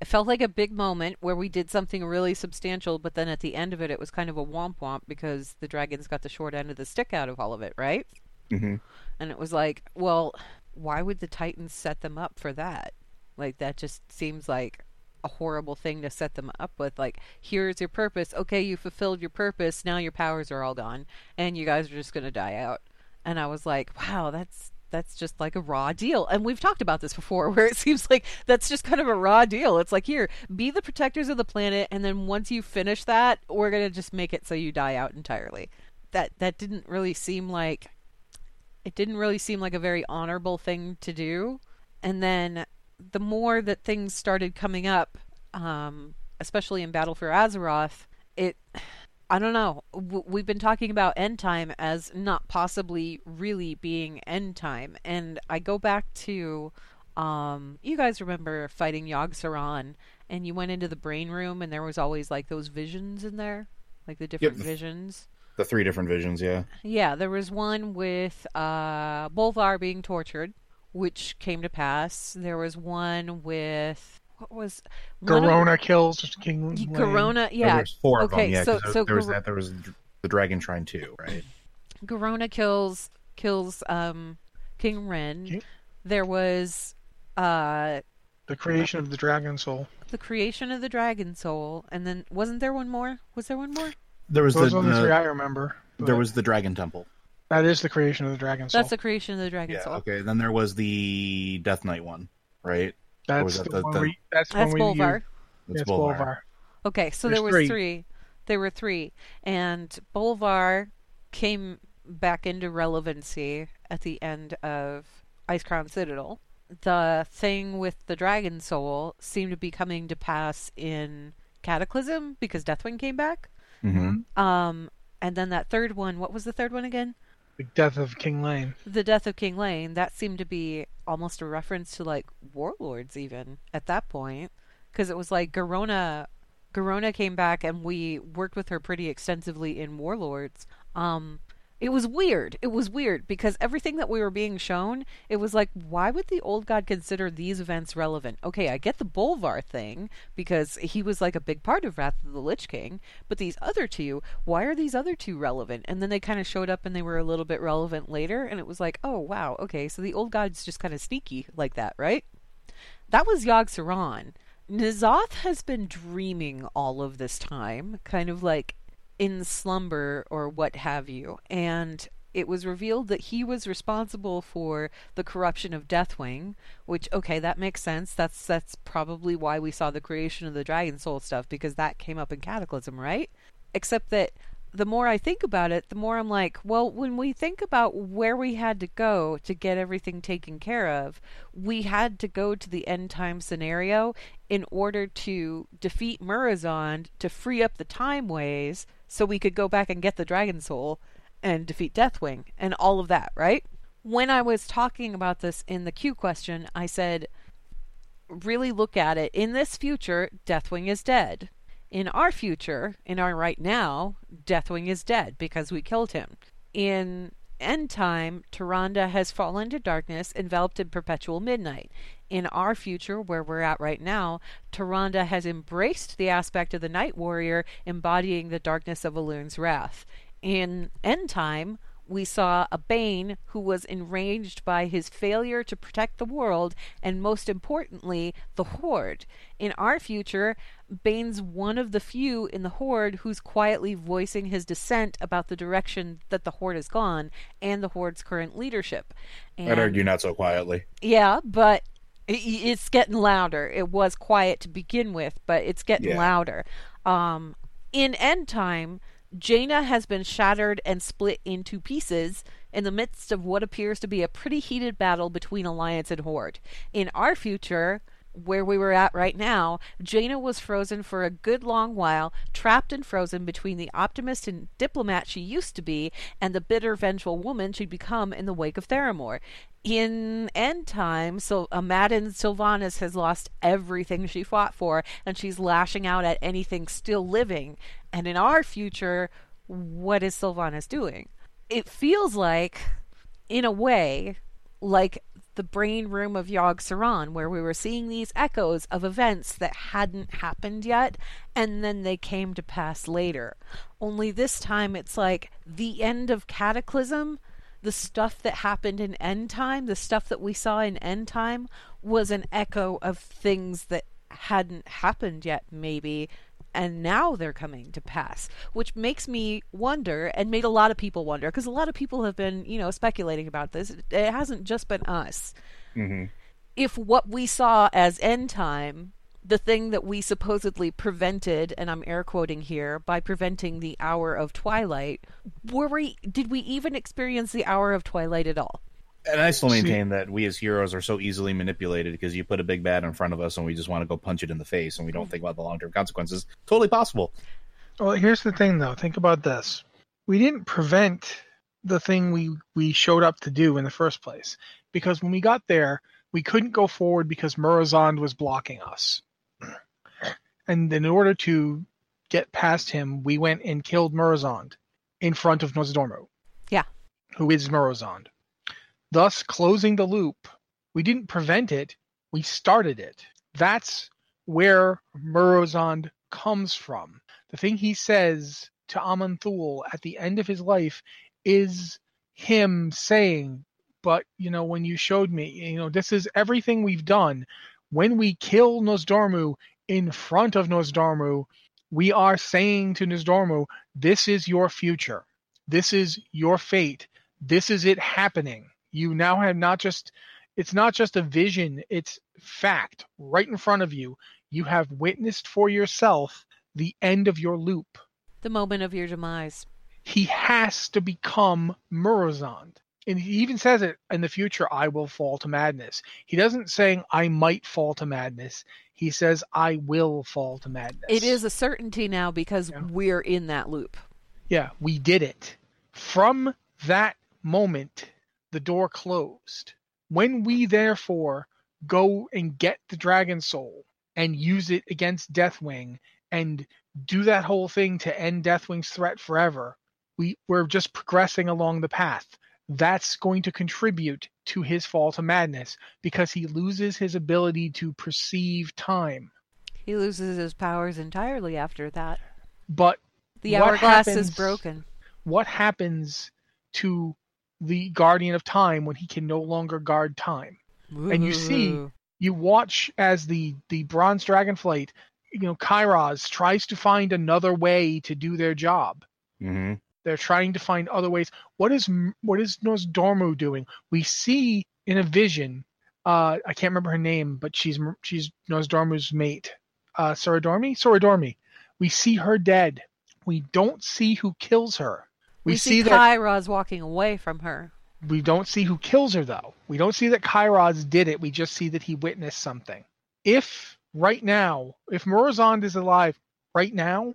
it felt like a big moment where we did something really substantial, but then at the end of it, it was kind of a womp womp because the dragons got the short end of the stick out of all of it, right? Mm-hmm. And it was like, well, why would the Titans set them up for that? Like that just seems like a horrible thing to set them up with. Like, here's your purpose. Okay, you fulfilled your purpose. Now your powers are all gone, and you guys are just gonna die out. And I was like, wow, that's that's just like a raw deal. And we've talked about this before, <laughs> where it seems like that's just kind of a raw deal. It's like, here, be the protectors of the planet, and then once you finish that, we're gonna just make it so you die out entirely. That that didn't really seem like it didn't really seem like a very honorable thing to do. And then the more that things started coming up, um, especially in Battle for Azeroth, it I don't know. We've been talking about end time as not possibly really being end time, and I go back to, um, you guys remember fighting Yogg-Saron, and you went into the brain room, and there was always like those visions in there, like the different Yep. visions. The three different visions, yeah. Yeah, there was one with uh, Bolvar being tortured, which came to pass. There was one with what was one of- Garona kills King Y- Llane. Garona, yeah. was four of okay, them, yeah. so 'cause so there was Cor- that. There was the Dragon Shrine too, right? Garona kills kills um King Wrynn. King- There was uh The creation of the Dragon Soul. the creation of the Dragon Soul, and then wasn't there one more? Was there one more? There was Those the, the the- three I remember. there was the Dragon Temple. That is the creation of the Dragon Soul. That's the creation of the Dragon Yeah. Soul. Okay. Then there was the Death Knight one, right? That's was the, the- one the- we. That's, That's one Bolvar. used. That's That's Bolvar. Bolvar. Okay, so There's there was three. three. There were three, and Bolvar came back into relevancy at the end of Icecrown Citadel. The thing with the Dragon Soul seemed to be coming to pass in Cataclysm because Deathwing came back. Mm-hmm. Um, and then that third one, what was the third one again? The death of King Llane. The Death of King Llane. That seemed to be almost a reference to like warlords, even at that point, because it was like Garona. Garona came back, and we worked with her pretty extensively in Warlords. Um, it was weird. It was weird because everything that we were being shown, it was like, why would the old god consider these events relevant? Okay, I get the Bolvar thing because he was like a big part of Wrath of the Lich King, but these other two, why are these other two relevant? And then they kind of showed up and they were a little bit relevant later, and it was like, oh wow, okay, so the old god's just kind of sneaky like that, right? That was Yogg-Saron. N'Zoth has been dreaming all of this time, kind of like in slumber or what have you. And it was revealed that he was responsible for the corruption of Deathwing, which okay, that makes sense. That's that's probably why we saw the creation of the Dragon Soul stuff because that came up in Cataclysm, right? Except that the more I think about it, the more I'm like, well, when we think about where we had to go to get everything taken care of, we had to go to the end time scenario in order to defeat Murozond to free up the time ways so we could go back and get the Dragon Soul and defeat Deathwing and all of that, right? When I was talking about this in the Q question, I said, really look at it. In this future, Deathwing is dead. In our future, in our right now, Deathwing is dead because we killed him. In end time, Tyrande has fallen to darkness, enveloped in perpetual midnight. In our future, where we're at right now, Tyrande has embraced the aspect of the Night Warrior, embodying the darkness of Elune's wrath. In end time, we saw a Baine who was enraged by his failure to protect the world, and most importantly, the Horde. In our future, Baine's one of the few in the Horde who's quietly voicing his dissent about the direction that the Horde has gone and the Horde's current leadership. And I'd argue not so quietly. yeah, but it's getting louder. It was quiet to begin with, but it's getting Yeah. louder. Um, in end time, Jaina has been shattered and split into pieces in the midst of what appears to be a pretty heated battle between Alliance and Horde. In our future, where we were at right now, Jaina was frozen for a good long while, trapped and frozen between the optimist and diplomat she used to be and the bitter, vengeful woman she'd become in the wake of Theramore. In end time, so uh, Madden Sylvanas has lost everything she fought for, and she's lashing out at anything still living. And in our future, what is Sylvanas doing? It feels like, in a way, like the brain room of Yogg Saron, where we were seeing these echoes of events that hadn't happened yet, and then they came to pass later. Only this time it's like the end of Cataclysm the stuff that happened in End Time, the stuff that we saw in End Time, was an echo of things that hadn't happened yet, maybe, and now they're coming to pass, which makes me wonder and made a lot of people wonder because a lot of people have been, you know, speculating about this. It hasn't just been us. Mm-hmm. If what we saw as end time, the thing that we supposedly prevented, and I'm air quoting here, by preventing the hour of twilight, were we did we even experience the hour of twilight at all? And I still See- maintain that we as heroes are so easily manipulated because you put a big bad in front of us and we just want to go punch it in the face and we don't think about the long term consequences. Totally possible. Well, here's the thing, though. Think about this. We didn't prevent the thing we we showed up to do in the first place because when we got there, we couldn't go forward because Murozond was blocking us. <clears throat> And in order to get past him, we went and killed Murozond in front of Nozdormu. Yeah. Who is Murozond. Thus closing the loop. We didn't prevent it, we started it. That's where Murozond comes from. The thing he says to Aman'Thul at the end of his life is him saying, But, you know, when you showed me, you know, this is everything we've done. When we kill Nozdormu in front of Nozdormu, we are saying to Nozdormu, This is your future. This is your fate. This is it happening. You now have not just it's not just a vision, it's fact right in front of you. You have witnessed for yourself the end of your loop. The moment of your demise. He has to become Murozond. And he even says it in the future, I will fall to madness. He doesn't saying I might fall to madness. He says I will fall to madness. It is a certainty now because Yeah. we're in that loop. Yeah, we did it. From that moment, the door closed. When we therefore go and get the dragon soul and use it against Deathwing and do that whole thing to end Deathwing's threat forever, we, we're just progressing along the path. That's going to contribute to his fall to madness because he loses his ability to perceive time. He loses his powers entirely after that. But The hourglass is broken. what happens to the guardian of time when he can no longer guard time. And you see you watch as the the bronze dragonflight you know Kairoz tries to find another way to do their job. Mm-hmm. they're trying to find other ways. What is what is Nozdormu doing? We see in a vision uh i can't remember her name but she's she's Nozdormu's mate. Uh Soridormi Soridormi we see her dead. We don't see who kills her we, see, that Kairoz walking away from her. we don't see who kills her though. We don't see that Kairoz did it. We just see that he witnessed something. If right now, if Murozond is alive right now,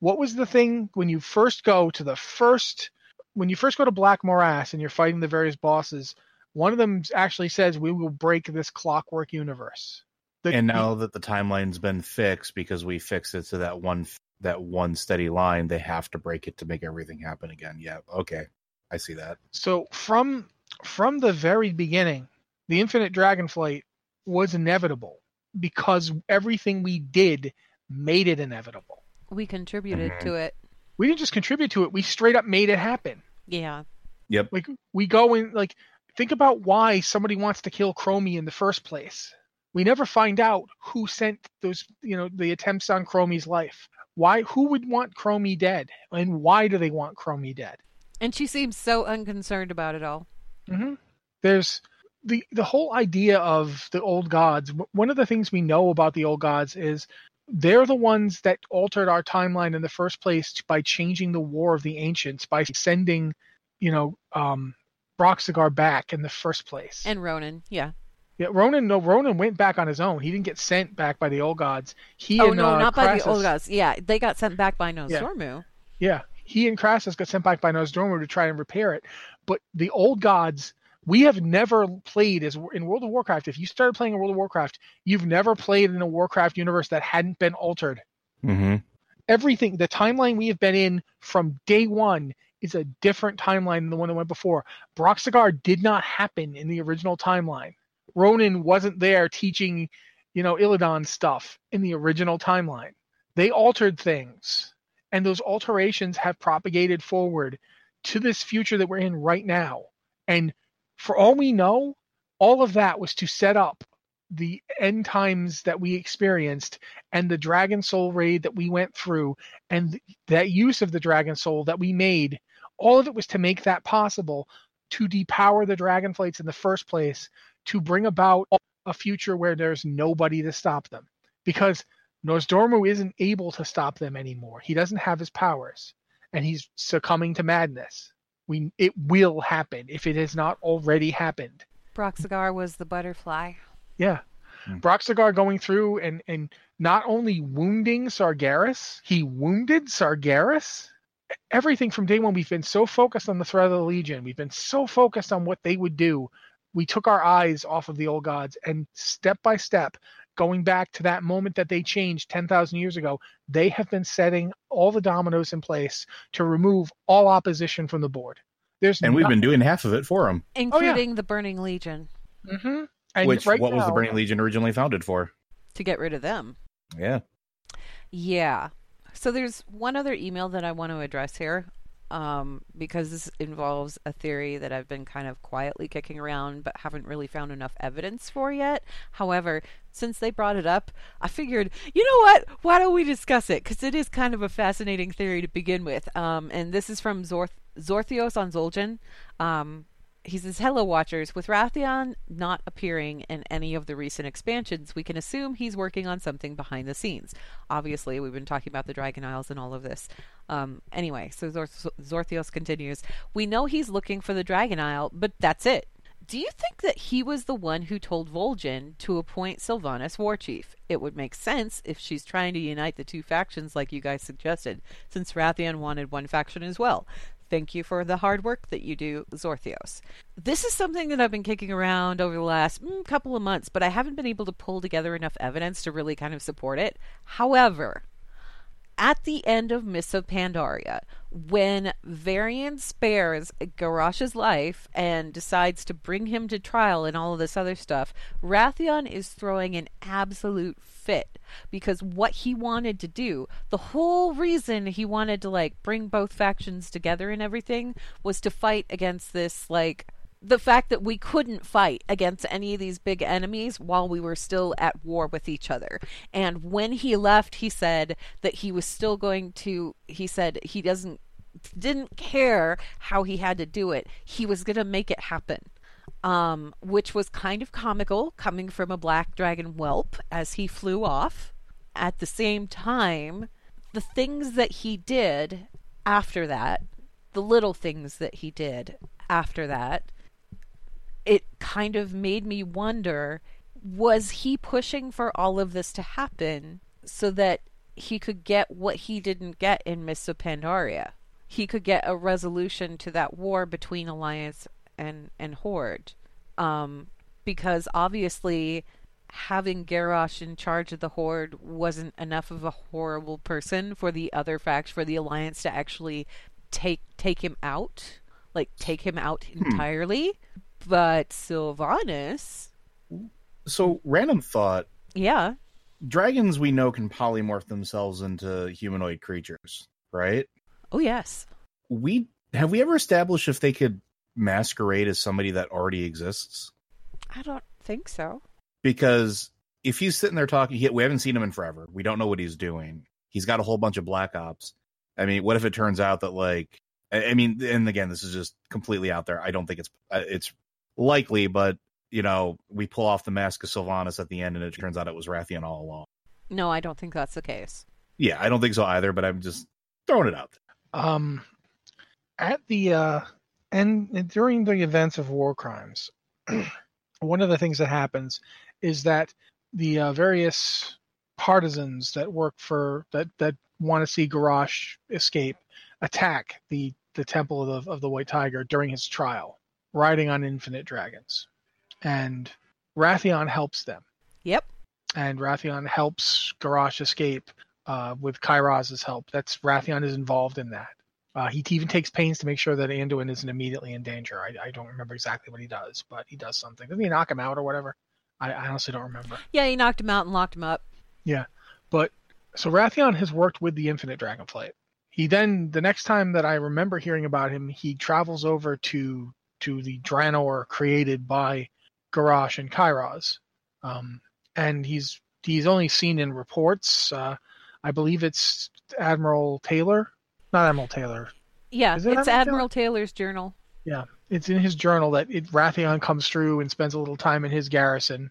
what was the thing when you first go to the first when you first go to Black Morass and you're fighting the various bosses, one of them actually says we will break this clockwork universe. The- And now that the timeline's been fixed because we fixed it to that one that one steady line, they have to break it to make everything happen again. Yeah, okay. I see that. So from from the very beginning, the Infinite Dragonflight was inevitable because everything we did made it inevitable. We contributed Mhm. to it. We didn't just contribute to it; we straight up made it happen. Yeah. Yep. Like we go in, like think about why somebody wants to kill Chromie in the first place. We never find out who sent those, you know, the attempts on Chromie's life. Why? Who would want Chromie dead, and why do they want Chromie dead? And she seems so unconcerned about it all. hmm There's the the whole idea of the old gods. One of the things we know about the old gods is they're the ones that altered our timeline in the first place by changing the War of the Ancients by sending, you know, um, Broxigar back in the first place. And Rhonin, yeah. Yeah, Rhonin. No, Rhonin went back on his own. He didn't get sent back by the old gods. He oh and, no, uh, not by the old gods. Yeah, they got sent back by Nozdormu. Yeah, he and Krasus got sent back by Nozdormu to try and repair it. But the old gods, we have never played as in World of Warcraft. If you started playing in World of Warcraft, you've never played in a Warcraft universe that hadn't been altered. Mm-hmm. Everything, the timeline we have been in from day one is a different timeline than the one that went before. Broxigar did not happen in the original timeline. Rhonin wasn't there teaching, you know, Illidan stuff in the original timeline. They altered things, and those alterations have propagated forward to this future that we're in right now. And for all we know, all of that was to set up the end times that we experienced and the Dragon Soul raid that we went through and that use of the Dragon Soul that we made. All of it was to make that possible to depower the Dragonflights in the first place, to bring about a future where there's nobody to stop them. Because Nozdormu isn't able to stop them anymore. He doesn't have his powers, and he's succumbing to madness. We it will happen if it has not already happened. Broxigar was the butterfly. Yeah. Hmm. Broxigar going through and and not only wounding Sargeras, he wounded Sargeras. Everything from day one, we've been so focused on the threat of the Legion. We've been so focused on what they would do. We took our eyes off of the old gods, and step by step, going back to that moment that they changed 10,000 years ago, they have been setting all the dominoes in place to remove all opposition from the board. There's And we've been doing half of it for them, Including the Burning Legion. hmm And which right what was the Burning Legion originally founded for? To get rid of them. Yeah. Yeah. So there's one other email that I want to address here, um, because this involves a theory that I've been kind of quietly kicking around, but haven't really found enough evidence for yet. However, since they brought it up, I figured, you know what? Why don't we discuss it? Because it is kind of a fascinating theory to begin with. Um, and this is from Zorth- Zorthios on Zoljan. Um, he says, Hello, Watchers. With Wrathion not appearing in any of the recent expansions, we can assume he's working on something behind the scenes. Obviously, we've been talking about the Dragon Isles and all of this. Um, anyway, so Zor- Zorthios continues, We know he's looking for the Dragon Isle, but that's it. Do you think that he was the one who told Vol'jin to appoint Sylvanas war chief? It would make sense if she's trying to unite the two factions like you guys suggested, since Wrathion wanted one faction as well. Thank you for the hard work that you do, Zorthios. This is something that I've been kicking around over the last mm, couple of months, but I haven't been able to pull together enough evidence to really kind of support it. However, at the end of Mists of Pandaria, when Varian spares Garrosh's life and decides to bring him to trial and all of this other stuff, Wrathion is throwing an absolute fit because what he wanted to do, the whole reason he wanted to like bring both factions together and everything was to fight against this like the fact that we couldn't fight against any of these big enemies while we were still at war with each other. And when he left, he said that he was still going to, he said he doesn't, didn't care how he had to do it. He was going to make it happen. Um, which was kind of comical coming from a black dragon whelp as he flew off. At the same time, the things that he did after that, the little things that he did after that, it kind of made me wonder was he pushing for all of this to happen so that he could get what he didn't get in Mists of Pandaria? He could get a resolution to that war between Alliance and, and Horde. Um, because obviously having Garrosh in charge of the Horde wasn't enough of a horrible person for the other faction, for the Alliance to actually take take him out, like take him out entirely. But Sylvanas, So random thought. yeah, Dragons we know can polymorph themselves into humanoid creatures, right? oh yes, We have we ever established if they could masquerade as somebody that already exists? I don't think so. Because if he's sitting there talking, he, we haven't seen him in forever. We don't know what he's doing. He's got a whole bunch of black ops. I mean, what if it turns out that like, I, I mean, and again, this is just completely out there. I don't think it's uh, it's likely, but you know, we pull off the mask of Sylvanas at the end, and it turns out it was Wrathion all along. No, I don't think that's the case. Yeah, I don't think so either, but I'm just throwing it out. um, at the uh, and during the events of war crimes, <clears throat> one of the things that happens is that the uh, various partisans that work for that that want to see Garrosh escape attack the the temple of the, of the White Tiger during his trial, riding on infinite dragons, and Wrathion helps them Yep. and Wrathion helps Garrosh escape uh, with Kairoz's help. That's Wrathion is involved in that. Uh, he even takes pains to make sure that Anduin isn't immediately in danger. I, I don't remember exactly what he does, but he does something. Doesn't he knock him out or whatever? I, I honestly don't remember. Yeah, he knocked him out and locked him up. Yeah, but so Wrathion has worked with the Infinite Dragonflight. He then, the next time that I remember hearing about him, he travels over to to the Draenor created by Garrosh and Kairoz. Um, and he's he's only seen in reports. Uh, I believe it's Admiral Taylor, not Admiral Taylor. Yeah, it it's Admiral Admiral Taylor's journal. Yeah, it's in his journal that it, Wrathion comes through and spends a little time in his garrison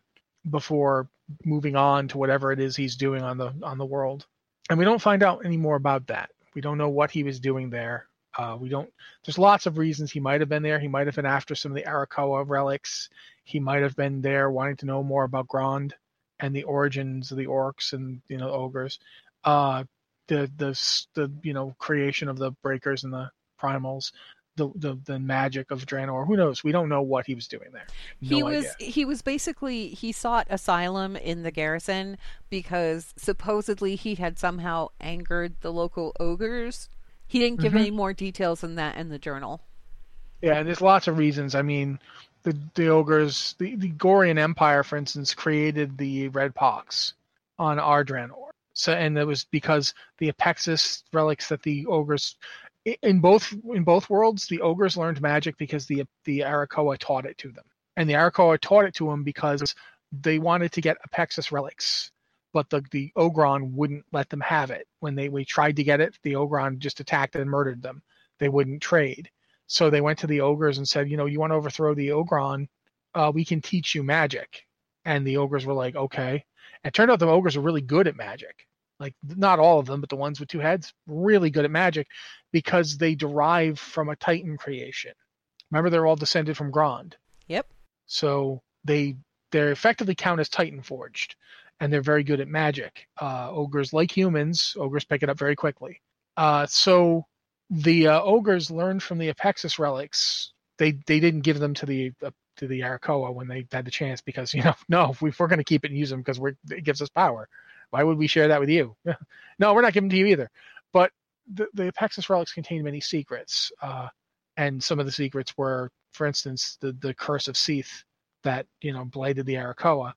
before moving on to whatever it is he's doing on the on the world. And we don't find out any more about that. We don't know what he was doing there. Uh, we don't. There's lots of reasons he might have been there. He might have been after some of the Arakkoa relics. He might have been there wanting to know more about Grond and the origins of the orcs and you know ogres. Uh, the the the you know creation of the breakers and the primals the, the the magic of Draenor. Who knows? We don't know what he was doing there. No he was idea. he was basically he sought asylum in the garrison because supposedly he had somehow angered the local ogres. He didn't give Mhm. any more details than that in the journal. Yeah, and there's lots of reasons. I mean, the the ogres, the the Gorian Empire, for instance, created the Red Pox on our Draenor. So, and it was because the Apexis relics that the ogres in both in both worlds, the ogres learned magic because the the Arakkoa taught it to them, and the Arakkoa taught it to them because they wanted to get Apexis relics, but the the Ogron wouldn't let them have it. When they we tried to get it, the Ogron just attacked and murdered them. They wouldn't trade. So they went to the ogres and said, you know, you want to overthrow the Ogron, uh, we can teach you magic. And the ogres were like, okay. And it turned out the ogres are really good at magic. Like not all of them, but the ones with two heads, really good at magic because they derive from a Titan creation. Remember, they're all descended from Grond. Yep. So they they're effectively count as Titan forged, and they're very good at magic. Uh, ogres, like humans, ogres pick it up very quickly. Uh, so the uh, ogres learned from the Apexis relics. They they didn't give them to the uh, to the Arakkoa when they had the chance because <laughs> you know no if we're going to keep it and use them because we're it gives us power. Why would we share that with you? <laughs> no, we're not giving to you either. But the the Apexis relics contain many secrets, uh, and some of the secrets were, for instance, the the curse of Sethe that you know blighted the Arakkoa.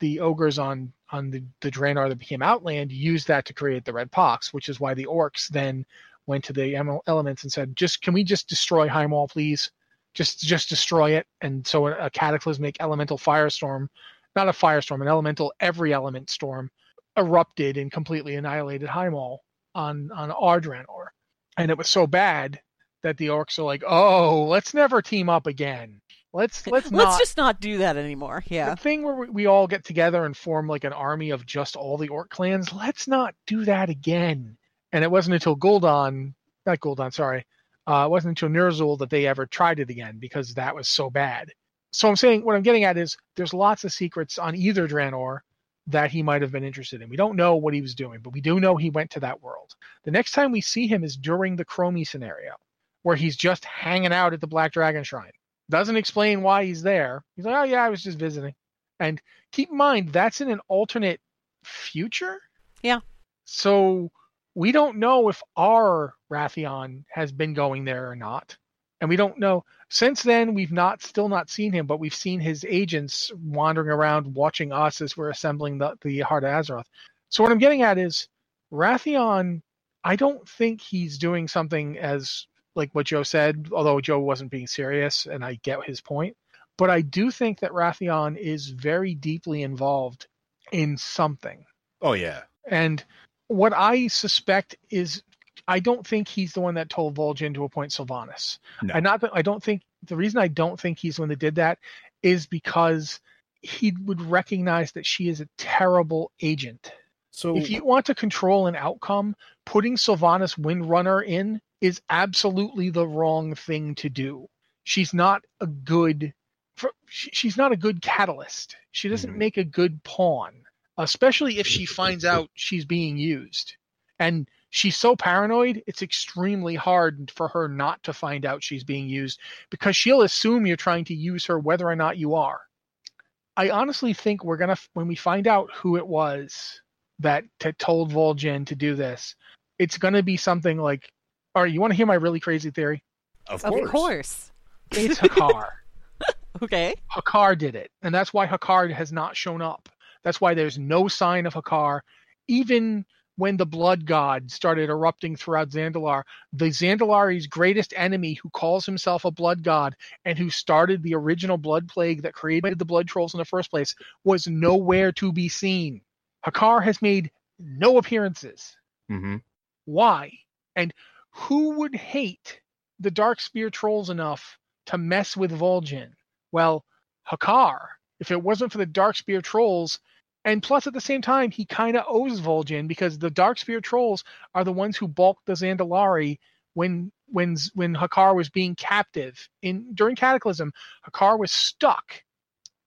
The ogres on on the the Draenor that became Outland used that to create the Red Pox, which is why the orcs then went to the elements and said, "Just can we just destroy Highmaul, please? Just just destroy it." And so a, a cataclysmic elemental firestorm, not a firestorm, an elemental every element storm, erupted and completely annihilated Highmaul on on our Draenor. And it was so bad that the orcs are like, "Oh, let's never team up again. Let's <laughs> let's, Let's not." just not do that anymore. Yeah. The thing where we- we all get together and form like an army of just all the orc clans, let's not do that again. And it wasn't until Gul'dan, not Gul'dan, sorry, uh, it wasn't until Ner'zhul that they ever tried it again because that was so bad. So I'm saying what I'm getting at is there's lots of secrets on either Draenor that he might have been interested in. We don't know what he was doing, but we do know he went to that world. The next time we see him is during the Chromie scenario, where he's just hanging out at the Black Dragon Shrine. Doesn't explain why he's there. He's like, oh yeah, I was just visiting. And keep in mind, that's in an alternate future. Yeah. So we don't know if our Wrathion has been going there or not. And we don't know. Since then, we've not still not seen him, but we've seen his agents wandering around watching us as we're assembling the, the Heart of Azeroth. So what I'm getting at is Wrathion, I don't think he's doing something as like what Joe said, although Joe wasn't being serious, and I get his point. But I do think that Wrathion is very deeply involved in something. Oh yeah. And what I suspect is I don't think he's the one that told Vol'jin to appoint Sylvanas. No. I not that I don't think the reason I don't think he's the one that did that is because he would recognize that she is a terrible agent. So If you want to control an outcome, putting Sylvanas Windrunner in is absolutely the wrong thing to do. She's not a good she's not a good catalyst. She doesn't Mhm. make a good pawn, especially if she <laughs> finds out she's being used. And she's so paranoid, it's extremely hard for her not to find out she's being used because she'll assume you're trying to use her whether or not you are. I honestly think we're going to when we find out who it was that told Vol'jin to do this, it's going to be something like all right, you want to hear my really crazy theory? of course. Of course. course. It's Hakkar. <laughs> Okay. Hakkar did it, and that's why Hakkar has not shown up. That's why there's no sign of Hakkar. Even when the blood god started erupting throughout Zandalar. The Zandalari's greatest enemy, who calls himself a blood god and who started the original blood plague that created the blood trolls in the first place, was nowhere to be seen. Hakkar has made no appearances. hmm Why? And who would hate the Darkspear trolls enough to mess with Vol'jin? Well, Hakkar. If it wasn't for the Darkspear trolls, and plus at the same time, he kind of owes Vol'jin because the Darkspear trolls are the ones who balked the Zandalari when when when Hakkar was being captive in during Cataclysm. Hakkar was stuck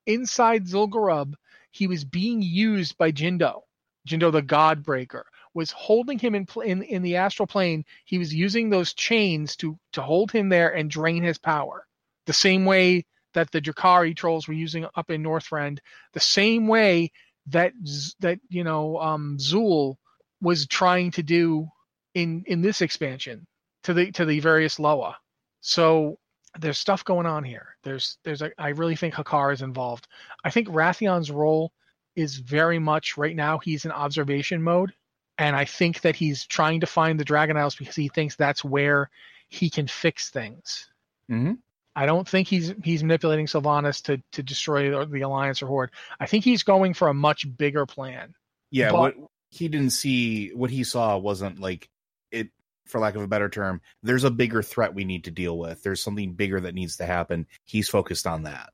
inside Zul'Gurub. He was being used by Jin'do. Jin'do the God Breaker was holding him in, in in the astral plane. He was using those chains to to hold him there and drain his power. The same way that the Drakkari trolls were using up in Northrend. The same way that that you know um, Zul was trying to do in in this expansion to the to the various Loa. So there's stuff going on here. There's there's a, I really think Hakkar is involved. I think Wrathion's role is very much right now he's in observation mode and I think that he's trying to find the Dragon Isles because he thinks that's where he can fix things. hmm I don't think he's he's manipulating Sylvanas to to destroy the, the Alliance or Horde. I think he's going for a much bigger plan. Yeah, But- what he didn't see, what he saw wasn't like it. For lack of a better term, there's a bigger threat we need to deal with. There's something bigger that needs to happen. He's focused on that.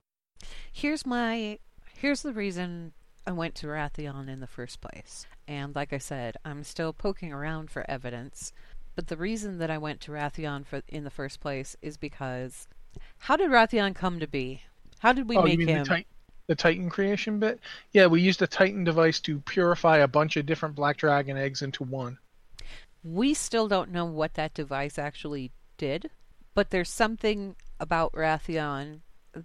Here's my here's the reason I went to Wrathion in the first place. And like I said, I'm still poking around for evidence. But the reason that I went to Wrathion for in the first place is because how did Wrathion come to be? How did we oh, make you mean him? the, tit- the Titan creation bit? Yeah, we used a Titan device to purify a bunch of different Black Dragon eggs into one. We still don't know what that device actually did, but there's something about Wrathion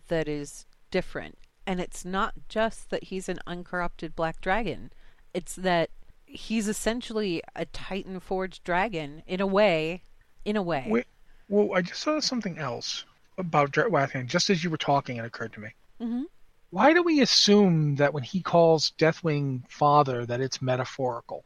that is different. And it's not just that he's an uncorrupted black dragon, it's that he's essentially a Titan forged dragon in a way. In a way. Wait, well, I just saw something else about Dra- Wrathion. Just as you were talking, it occurred to me. hmm Why do we assume that when he calls Deathwing father, that it's metaphorical?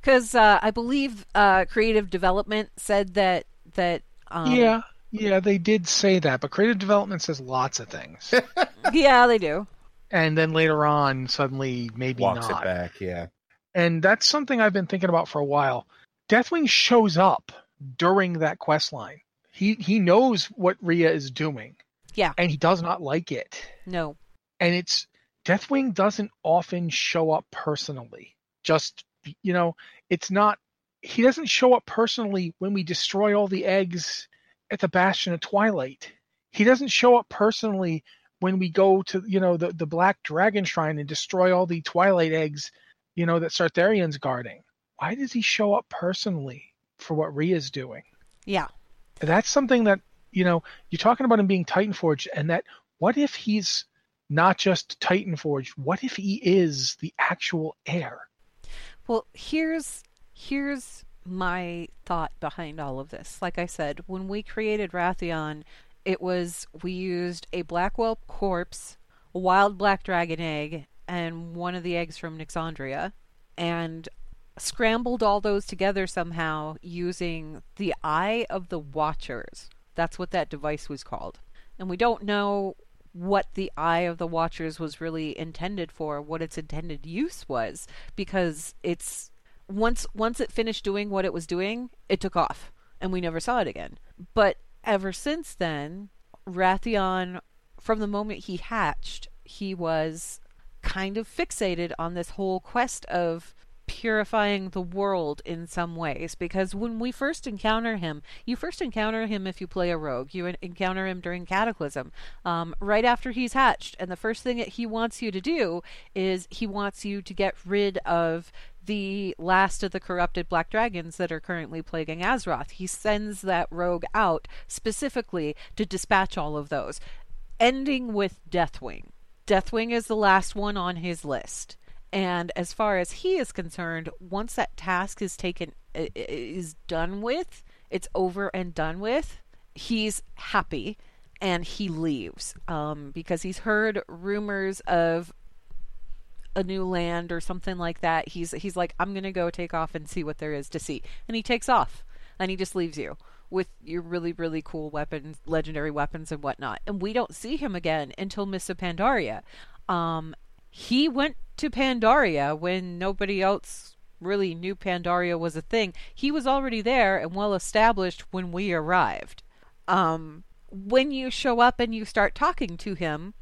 Because uh, I believe uh, creative development said that that um, yeah, yeah, they did say that, but creative development says lots of things, <laughs> yeah they do. and then later on, suddenly maybe Walks not. it back. Yeah. And that's something I've been thinking about for a while. Deathwing shows up during that quest line. He he knows what Rhea is doing, Yeah, and he does not like it. no, And it's Deathwing doesn't often show up personally. Just you know, it's not he doesn't show up personally when we destroy all the eggs at the Bastion of Twilight. He doesn't show up personally when we go to you know the the Black Dragon Shrine and destroy all the Twilight eggs, you know that Sartharion's guarding. Why does he show up personally for what Rhea's doing? yeah. That's something that you know you're talking about him being Titan Forged, and that what if he's not just Titan Forged? What if he is the actual heir? Well, here's here's my thought behind all of this. Like I said, when we created Wrathion, it was we used a Blackwell corpse, a wild black dragon egg, and one of the eggs from Nixandria, and scrambled all those together somehow using the Eye of the Watchers. That's what that device was called. And we don't know what the Eye of the Watchers was really intended for, what its intended use was, because it's once once it finished doing what it was doing, it took off, and we never saw it again. But ever since then, Wrathion, from the moment he hatched, he was kind of fixated on this whole quest of purifying the world in some ways. Because when we first encounter him you first encounter him if you play a rogue. You encounter him during cataclysm um, right after he's hatched. And the first thing that he wants you to do is he wants you to get rid of the last of the corrupted black dragons that are currently plaguing Azeroth. He sends that rogue out specifically to dispatch all of those, ending with Deathwing. Deathwing is the last one on his list. And as far as he is concerned, once that task is taken is done with, it's over and done with, he's happy and he leaves um, because he's heard rumors of a new land or something like that. He's he's like, I'm gonna go take off and see what there is to see, and he takes off, and he just leaves you with your really really cool weapons, legendary weapons and whatnot. And we don't see him again until Mists of Pandaria. Um, he went to Pandaria when nobody else really knew Pandaria was a thing. He was already there and well established when we arrived. Um, when you show up and you start talking to him,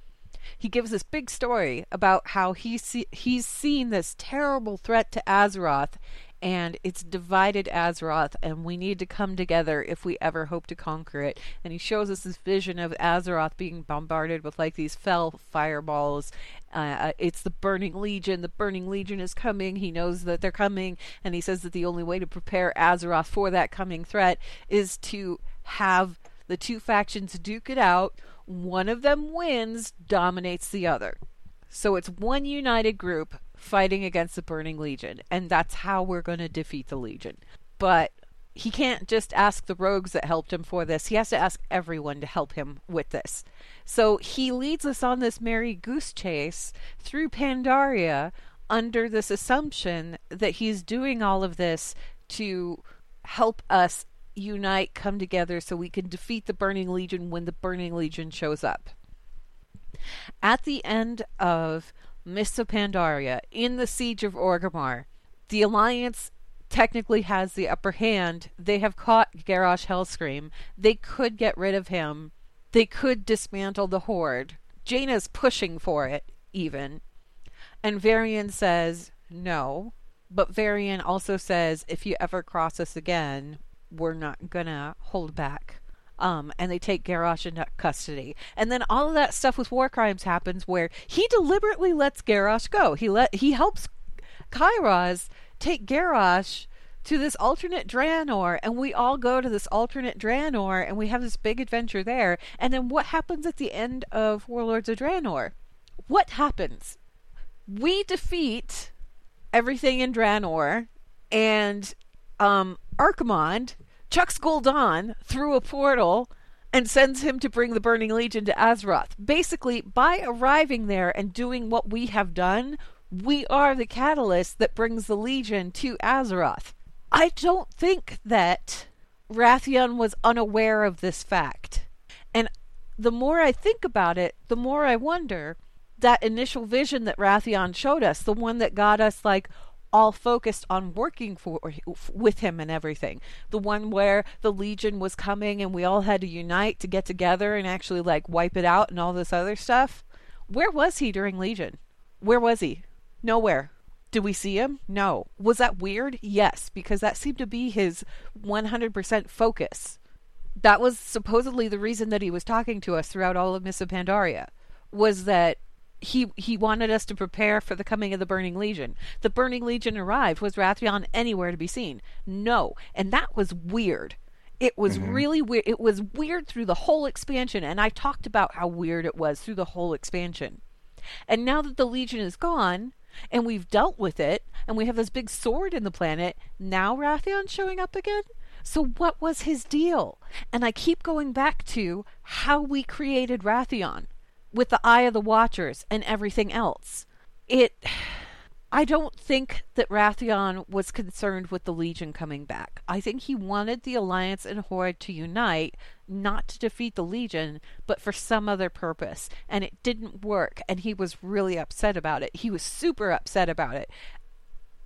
he gives this big story about how he see, he's seen this terrible threat to Azeroth and it's divided Azeroth, and we need to come together if we ever hope to conquer it. And he shows us this vision of Azeroth being bombarded with like these fell fireballs. Uh, uh, it's the Burning Legion. The Burning Legion is coming. He knows that they're coming, and he says that the only way to prepare Azeroth for that coming threat is to have the two factions duke it out. One of them wins, dominates the other. So it's one united group fighting against the Burning Legion, and that's how we're going to defeat the Legion. But he can't just ask the rogues that helped him for this. He has to ask everyone to help him with this. So he leads us on this merry goose chase through Pandaria under this assumption that he's doing all of this to help us unite, come together so we can defeat the Burning Legion when the Burning Legion shows up. At the end of Mists of Pandaria in the Siege of Orgrimmar, the Alliance technically has the upper hand. They have caught Garrosh Hellscream. They could get rid of him. They could dismantle the Horde. Jaina's pushing for it, even. And Varian says no. But Varian also says if you ever cross us again, we're not gonna hold back. Um, and they take Garrosh into custody. And then all of that stuff with war crimes happens where he deliberately lets Garrosh go. He let he helps Kairoz take Garrosh to this alternate Draenor, and we all go to this alternate Draenor, and we have this big adventure there. And then what happens at the end of Warlords of Draenor? What happens? We defeat everything in Draenor, and um, Archimonde chucks Gul'dan through a portal and sends him to bring the Burning Legion to Azeroth. Basically, by arriving there and doing what we have done, we are the catalyst that brings the Legion to Azeroth. I don't think that Wrathion was unaware of this fact. And the more I think about it, the more I wonder that initial vision that Wrathion showed us, the one that got us like, all focused on working for with him and everything. The one where the Legion was coming and we all had to unite to get together and actually like wipe it out and all this other stuff. Where was he during Legion? Where was he? Nowhere. Did we see him? No. Was that weird? Yes, because that seemed to be his 100% focus. That was supposedly the reason that he was talking to us throughout all of Mists of Pandaria, was that he he wanted us to prepare for the coming of the Burning Legion. The Burning Legion arrived. Was Wrathion anywhere to be seen? No, and that was weird. It was mm-hmm. really weird. It was weird through the whole expansion, and I talked about how weird it was through the whole expansion. And now that the Legion is gone, and we've dealt with it, and we have this big sword in the planet, now Wrathion's showing up again? So what was his deal? And I keep going back to how we created Wrathion with the eye of the watchers and everything else. It <sighs> I don't think that Wrathion was concerned with the Legion coming back. I think he wanted the Alliance and Horde to unite, not to defeat the Legion, but for some other purpose. And it didn't work, and he was really upset about it. He was super upset about it.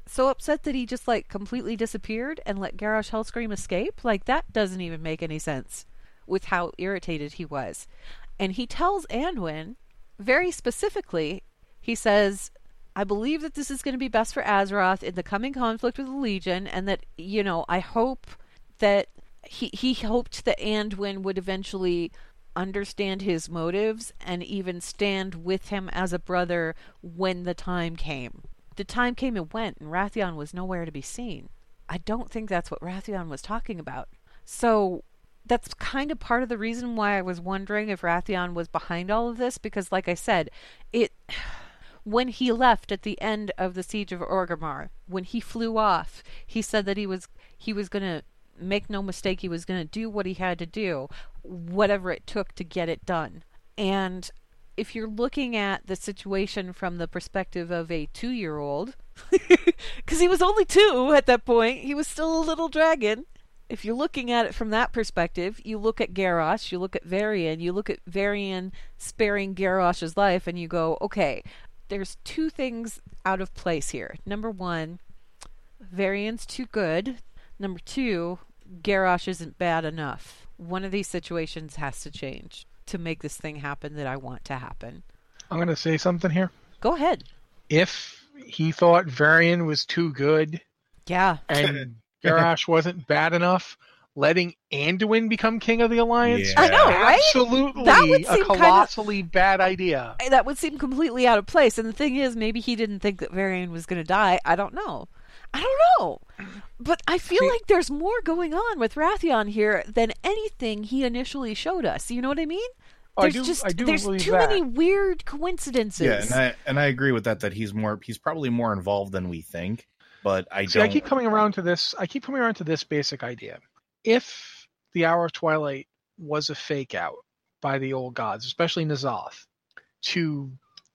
So upset that he just like completely disappeared and let Garrosh Hellscream escape? Like that doesn't even make any sense with how irritated he was. And he tells Anduin very specifically, he says, I believe that this is going to be best for Azeroth in the coming conflict with the Legion, and that, you know, I hope that he, he hoped that Anduin would eventually understand his motives and even stand with him as a brother when the time came. The time came and went, and Wrathion was nowhere to be seen. I don't think that's what Wrathion was talking about. So that's kind of part of the reason why I was wondering if Wrathion was behind all of this because like I said, it <sighs> when he left at the end of the siege of Orgrimmar, when he flew off, he said that he was he was going to make no mistake he was going to do what he had to do, whatever it took to get it done. And if you're looking at the situation from the perspective of a two year old, because <laughs> he was only two at that point, he was still a little dragon. If you're looking at it from that perspective, you look at Garrosh, you look at Varian, you look at Varian sparing Garrosh's life, and you go, okay, there's two things out of place here. Number one, Varian's too good. Number two, Garrosh isn't bad enough. One of these situations has to change to make this thing happen that I want to happen. I'm going to say something here. Go ahead. If he thought Varian was too good Yeah. and <laughs> Garrosh wasn't bad enough, letting Anduin become king of the alliance, Yeah. I know, right? absolutely That would a seem kinda- colossally bad idea. That would seem completely out of place. And the thing is, maybe he didn't think that Varian was going to die. I don't know. I don't know. But I feel See- like there's more going on with Wrathion here than anything he initially showed us. You know what I mean? Oh, I There's do- just I do there's too that. many weird coincidences. Yeah, and I and I agree with that. That he's more he's probably more involved than we think. But I See, don't. I keep coming around to this. I keep coming around to this basic idea. If the Hour of Twilight was a fake out by the old gods, especially N'Zoth, to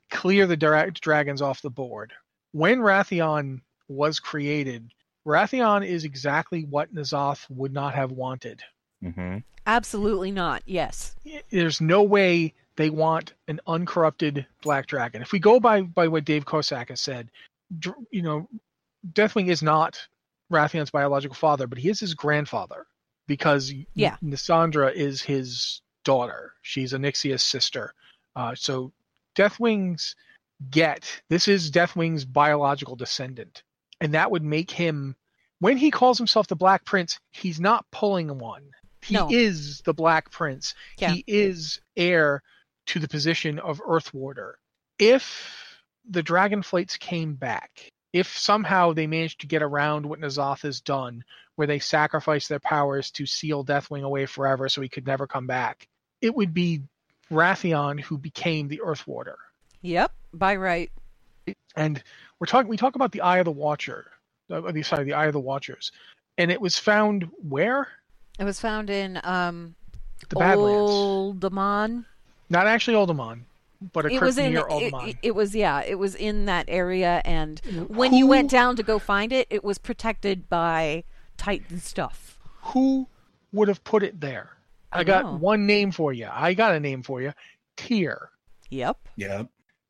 clear the dra- dragons off the board, when Wrathion was created, Wrathion is exactly what N'Zoth would not have wanted. Mhm. Absolutely not. Yes. There's no way they want an uncorrupted black dragon. If we go by by what Dave Kosak has said, dr- you know, Deathwing is not Wrathion's biological father, but he is his grandfather because Yeah. Nisandra is his daughter. She's Onyxia's sister. Uh, so Deathwing's get this is Deathwing's biological descendant, and that would make him when he calls himself the Black Prince, he's not pulling one. He No. is the Black Prince. Yeah. He is heir to the position of Earthwarder. If the Dragonflights came back, if somehow they managed to get around what N'Zoth has done, where they sacrifice their powers to seal Deathwing away forever so he could never come back, it would be Wrathion who became the Earthwarder. Yep. By right. And we're talking we talk about the Eye of the Watcher. Uh, the sorry, the Eye of the Watchers. And it was found where? It was found in um The Badlands. Uldaman. Not actually Uldaman, but a It crypt was in near it, it, it was yeah, it was in that area and mm-hmm. when you went down to go find it, it was protected by Titan stuff. Who would have put it there? I, I got know. one name for you. I got a name for you. Tyr. Yep. Yeah.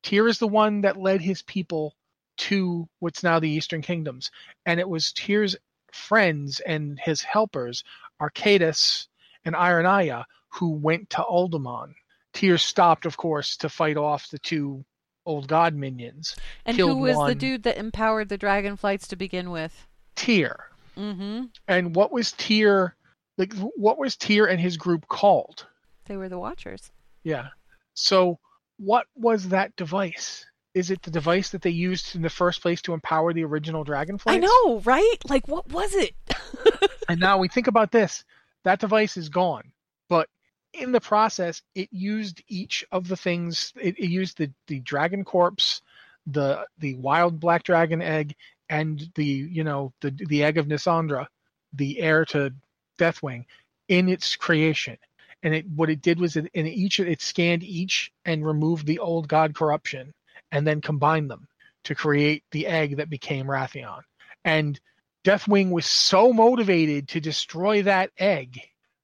Tyr is the one that led his people to what's now the Eastern Kingdoms. And it was Tyr's friends and his helpers, Archaedas and Ironaya, who went to Uldaman. Tyr stopped, of course, to fight off the two old god minions. And who was the dude that empowered the dragonflights to begin with? Tyr. Mm-hmm. And what was Tyr like what was Tyr and his group called? They were the Watchers. Yeah. So what was that device? Is it the device that they used in the first place to empower the original dragonflights? I know, right? Like, what was it? <laughs> And now we think about this. That device is gone. But in the process, it used each of the things it, it used the, the dragon corpse, the the wild black dragon egg, and the you know, the the egg of Nisandra, the heir to Deathwing, in its creation. And it what it did was it, in each it scanned each and removed the old god corruption and then combined them to create the egg that became Wrathion. And Deathwing was so motivated to destroy that egg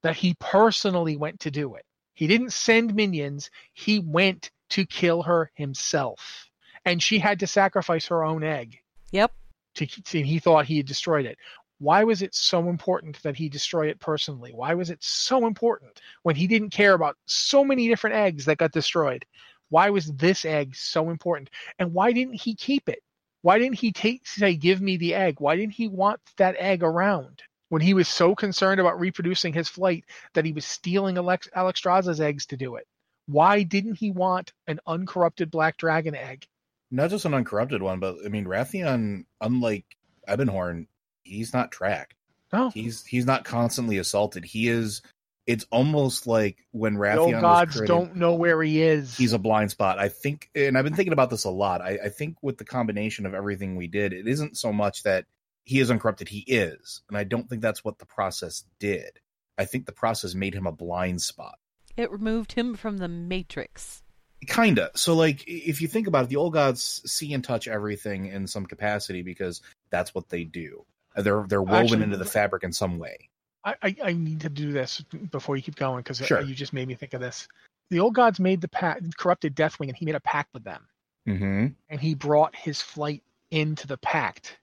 that he personally went to do it. He didn't send minions, he went to kill her himself. And she had to sacrifice her own egg. Yep. To, to he thought he had destroyed it. Why was it so important that he destroy it personally? Why was it so important when he didn't care about so many different eggs that got destroyed? Why was this egg so important? And why didn't he keep it? Why didn't he take say, give me the egg? Why didn't he want that egg around? When he was so concerned about reproducing his flight that he was stealing Alex Alexstrasza's eggs to do it. Why didn't he want an uncorrupted black dragon egg? Not just an uncorrupted one, but I mean Wrathion, unlike Ebonhorn, he's not tracked. No. He's he's not constantly assaulted. He is. It's almost like when Wrathion was gods created, don't know where he is. he's a blind spot. I think, and I've been thinking about this a lot. I, I think with the combination of everything we did, it isn't so much that he is uncorrupted. He is, and I don't think that's what the process did. I think the process made him a blind spot. It removed him from the Matrix. Kinda. So, like, if you think about it, the old gods see and touch everything in some capacity because that's what they do. They're they're woven Actually- into the fabric in some way. I, I, I need to do this before you keep going because Sure. you just made me think of this. The old gods made the pact, corrupted Deathwing, and he made a pact with them, Mm-hmm. and he brought his flight into the pact,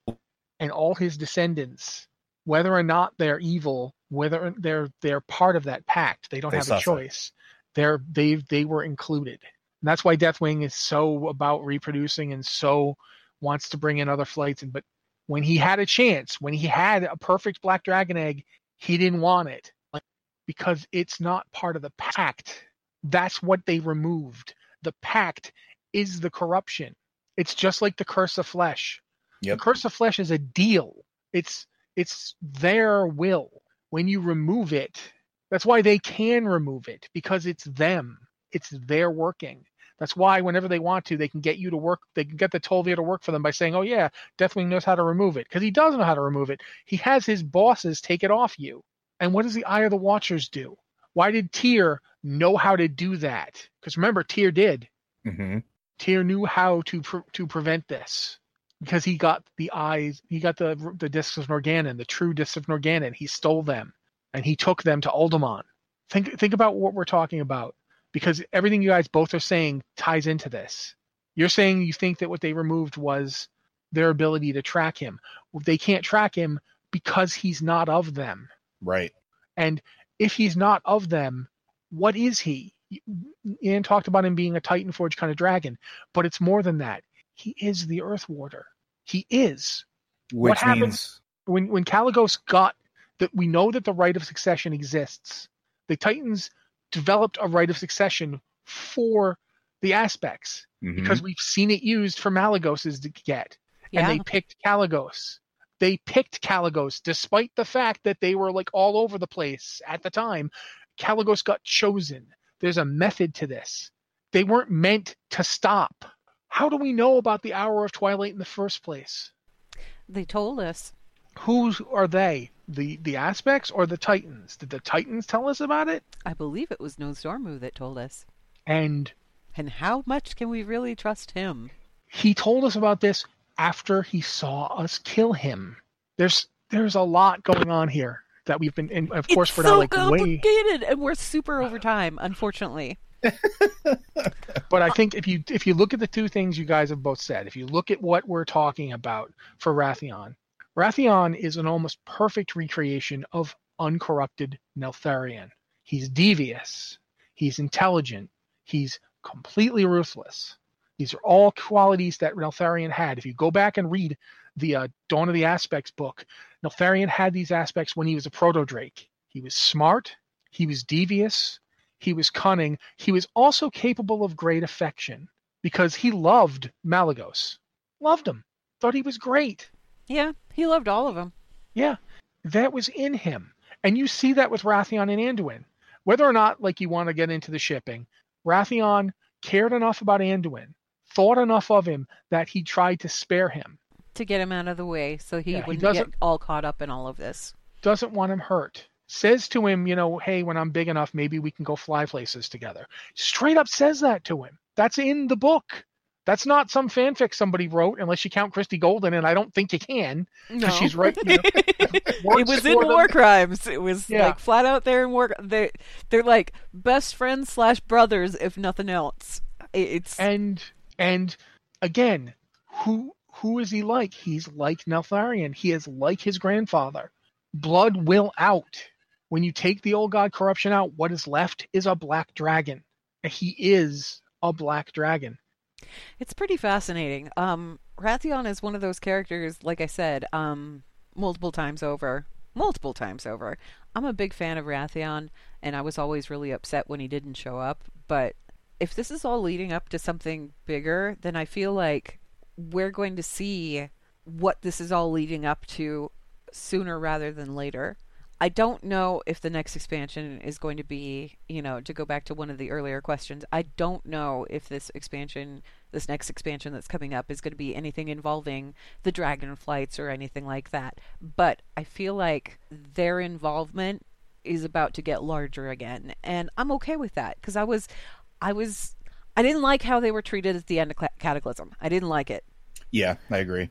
and all his descendants, whether or not they're evil, whether they're they're part of that pact, they don't They have a choice. They're they they were included, and that's why Deathwing is so about reproducing and so wants to bring in other flights. And but when he had a chance, when he had a perfect black dragon egg, he didn't want it like because it's not part of the pact. That's what they removed. The pact is the corruption. It's just like the curse of flesh. Yep. The curse of flesh is a deal. It's it's their will. When you remove it, that's why they can remove it because it's them. It's their working. That's why whenever they want to, they can get you to work. They can get the Tol'vir to work for them by saying, "Oh yeah, Deathwing knows how to remove it," because he does know how to remove it. He has his bosses take it off you. And what does the Eye of the Watchers do? Why did Tyr know how to do that? Because remember, Tyr did. Mm-hmm. Tyr knew how to pre- to prevent this because he got the eyes, he got the the discs of Norgannon, the true discs of Norgannon. He stole them and he took them to Uldaman. Think think about what we're talking about because everything you guys both are saying ties into this. You're saying you think that what they removed was their ability to track him. They can't track him because he's not of them. Right. And if he's not of them, what is he? Ian talked about him being a Titan Forge kind of dragon, but it's more than that. He is the Earth Warder. He is. Which happened- means When when Kalecgos got that we know that the right of succession exists. The Titans developed a right of succession for the aspects Mhm. because we've seen it used for Malygos's to get Yeah. and they picked Kalecgos. They picked Kalecgos despite the fact that they were like all over the place at the time. Kalecgos got chosen. There's a method to this. They weren't meant to stop. How do we know about the hour of twilight in the first place? They told us. Who are they? The the aspects or the Titans? Did the Titans tell us about it? I believe it was Nozdormu that told us. And And how much can we really trust him? he told us about this after he saw us kill him. There's there's a lot going on here that we've been and of course it's we're so not like way complicated, and we're super over time, unfortunately. <laughs> but I think if you if you look at the two things you guys have both said, if you look at what we're talking about for Wrathion, Wrathion is an almost perfect recreation of uncorrupted Neltharion. He's devious, he's intelligent, he's completely ruthless. These are all qualities that Neltharion had. If you go back and read the uh, Dawn of the Aspects book, Neltharion had these aspects when he was a proto Drake. He was smart, he was devious, he was cunning. He was also capable of great affection because he loved Malygos. Loved him. Thought he was great. Yeah, he loved all of them. Yeah, that was in him. And you see that with Wrathion and Anduin. Whether or not, like, you want to get into the shipping, Wrathion cared enough about Anduin, thought enough of him that he tried to spare him. To get him out of the way so he Yeah, wouldn't get all caught up in all of this. Doesn't want him hurt. Says to him, you know, hey, when I'm big enough, maybe we can go fly places together. Straight up says that to him. That's in the book. That's not some fanfic somebody wrote, unless you count Christie Golden, and I don't think you can. No. she's right, you know, <laughs> it was in them. War Crimes. It was Yeah. like flat out there in War. They they're like best friends slash brothers, if nothing else. It's And and again, who who is he like? He's like Neltharion. He is like his grandfather. Blood will out. When you take the old god corruption out, what is left is a black dragon. He is a black dragon. It's pretty fascinating. Um, Wrathion is one of those characters, like I said, um, multiple times over. Multiple times over. I'm a big fan of Wrathion, and I was always really upset when he didn't show up. But if this is all leading up to something bigger, then I feel like we're going to see what this is all leading up to sooner rather than later. I don't know if the next expansion is going to be, you know, to go back to one of the earlier questions, I don't know if this expansion, this next expansion that's coming up, is going to be anything involving the dragon flights or anything like that. But I feel like their involvement is about to get larger again. And I'm okay with that because I was, I was. I didn't like how they were treated at the end of Cataclysm. I didn't like it. Yeah, I agree.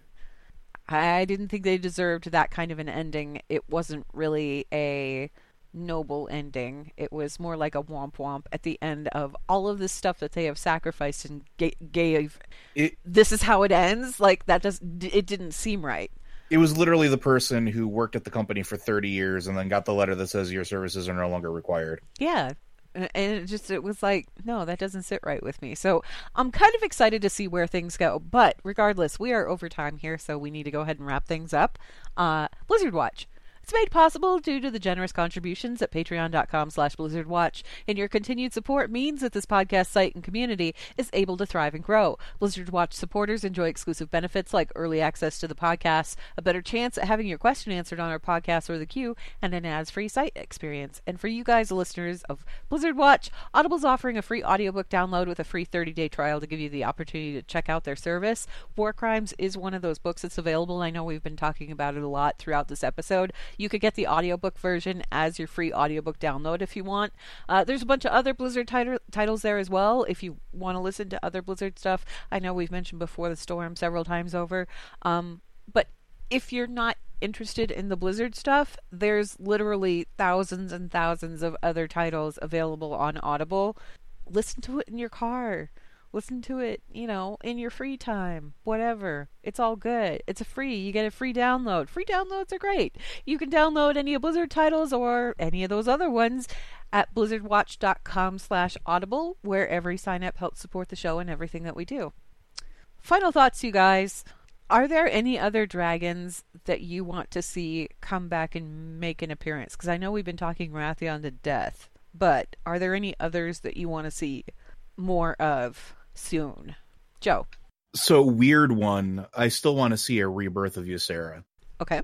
I didn't think they deserved that kind of an ending. It wasn't really a noble ending. It was more like a womp womp at the end of all of this stuff that they have sacrificed and ga- gave. It This is how it ends. Like that does it didn't seem right. it was literally the person who worked at the company for 30 years and then got the letter that says your services are no longer required. Yeah. And it just it was like, no, that doesn't sit right with me. So I'm kind of excited to see where things go. But regardless, we are over time here, so we need to go ahead and wrap things up. Uh, Blizzard Watch. It's made possible due to the generous contributions at patreon.com slash blizzardwatch, and your continued support means that this podcast site and community is able to thrive and grow. Blizzard Watch supporters enjoy exclusive benefits like early access to the podcast, a better chance at having your question answered on our podcast or the queue, and an ads-free site experience. And for you guys, listeners of Blizzard Watch, Audible's offering a free audiobook download with a free 30-day trial to give you the opportunity to check out their service. War Crimes is one of those books that's available. I know we've been talking about it a lot throughout this episode. You could get the audiobook version as your free audiobook download if you want. Uh, there's a bunch of other Blizzard tit- titles there as well if you want to listen to other Blizzard stuff. I know we've mentioned before the Storm several times over. Um, but if you're not interested in the Blizzard stuff, there's literally thousands and thousands of other titles available on Audible. Listen to it in your car. Listen to it, you know, in your free time, whatever. It's all good. It's a free. You get a free download. Free downloads are great. You can download any of Blizzard titles or any of those other ones at blizzardwatch.com slash audible, where every sign up helps support the show and everything that we do. Final thoughts, you guys. Are there any other dragons that you want to see come back and make an appearance? Because I know we've been talking Wrathion to death, but are there any others that you want to see more of soon? Joe. So weird one. I still want to see a rebirth of Ysera. Okay.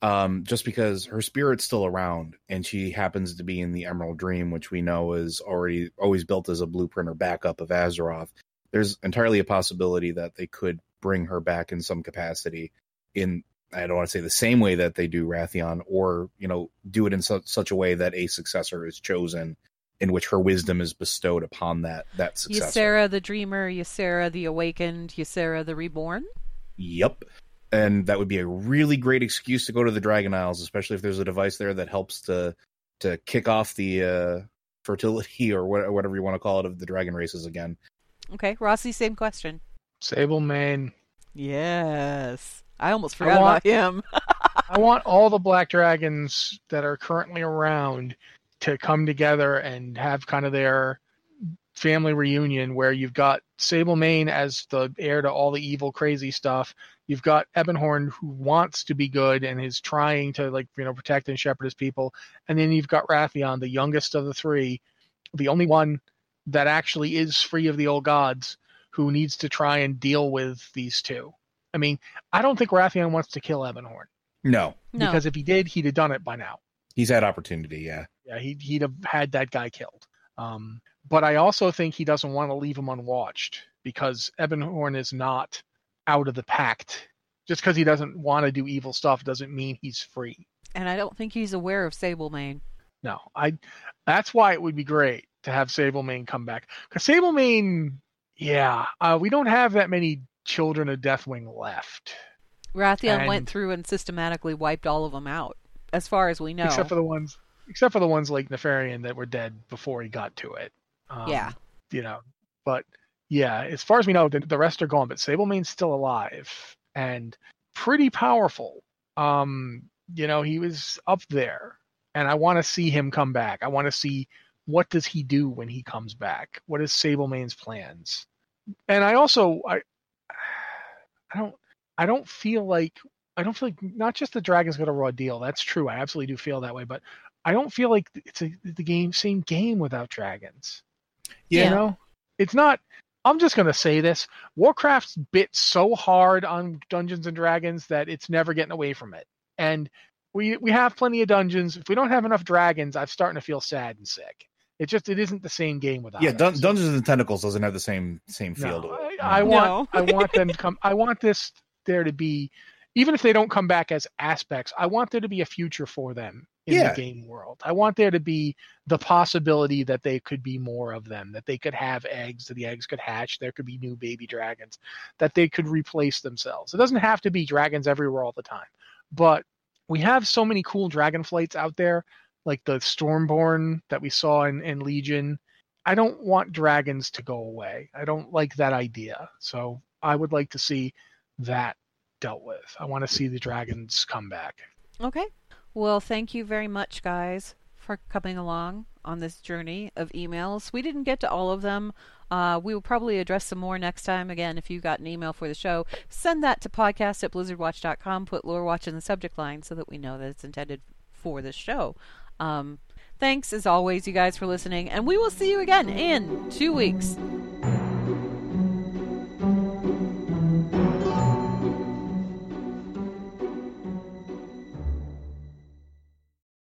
Um, just because her spirit's still around and she happens to be in the Emerald Dream, which we know is already always built as a blueprint or backup of Azeroth. There's entirely a possibility that they could bring her back in some capacity in I don't want to say the same way that they do Wrathion, or you know, do it in su- such a way that a successor is chosen, in which her wisdom is bestowed upon that that successor. Ysera the Dreamer, Ysera the Awakened, Ysera the Reborn. Yep. And that would be a really great excuse to go to the Dragon Isles, especially if there's a device there that helps to to kick off the uh, fertility or what, whatever you want to call it of the dragon races again. Okay, Rossi, same question. Sable Mane. Yes. I almost forgot want- about him. <laughs> I want all the black dragons that are currently around to come together and have kind of their family reunion where you've got Sable Mane as the heir to all the evil crazy stuff. You've got Ebonhorn who wants to be good and is trying to like you know protect and shepherd his people. And then you've got Wrathion, the youngest of the three, the only one that actually is free of the old gods, who needs to try and deal with these two. I mean, I don't think Wrathion wants to kill Ebonhorn No, no. because if he did, he'd have done it by now. he's had opportunity. Yeah, Yeah, he'd, he'd have had that guy killed. Um, but I also think he doesn't want to leave him unwatched because Ebonhorn is not out of the pact. Just because he doesn't want to do evil stuff doesn't mean he's free. and I don't think he's aware of Sable Mane. No, I. That's why it would be great to have Sablemane come back. Because Sablemane, yeah, uh, we don't have that many children of Deathwing left, Wrathion And- went through and systematically wiped all of them out, as far as we know. except for the ones, except for the ones like Nefarian that were dead before he got to it. Um, Yeah. you know, but yeah, as far as we know, the, the rest are gone. But Sablemane's still alive and pretty powerful. Um, you know, he was up there, and I want to see him come back. I want to see what does he do when he comes back. What is Sablemane's plans? And I also, I, I don't, I don't feel like I don't feel like not just the Dragons got a raw deal. That's true. I absolutely do feel that way, but I don't feel like it's a, the game same game without dragons. Yeah. You know, it's not. I'm just gonna say this: Warcraft's bit so hard on Dungeons and Dragons that it's never getting away from it. And we we have plenty of dungeons. If we don't have enough dragons, I'm starting to feel sad and sick. It just it isn't the same game without. yeah. Dun- Dungeons and Tentacles doesn't have the same same feel No, to it. I, I want No. I want them to come. I want this there to be, even if they don't come back as aspects. I want there to be a future for them in Yeah. the game world. I want there to be the possibility that they could be more of them, that they could have eggs, that the eggs could hatch, there could be new baby dragons, that they could replace themselves. It doesn't have to be dragons everywhere all the time, but we have so many cool dragon flights out there, like the Stormborn that we saw in, in Legion. I don't want dragons to go away. I don't like that idea. So I would like to see that dealt with. I want to see the dragons come back. Okay. Well, thank you very much, guys, for coming along on this journey of emails. We didn't get to all of them. Uh, we will probably address some more next time. Again, if you got an email for the show, send that to podcast at blizzardwatch.com. Put Lore Watch in the subject line so that we know that it's intended for this show. Um, thanks, as always, you guys, for listening, and we will see you again in two weeks.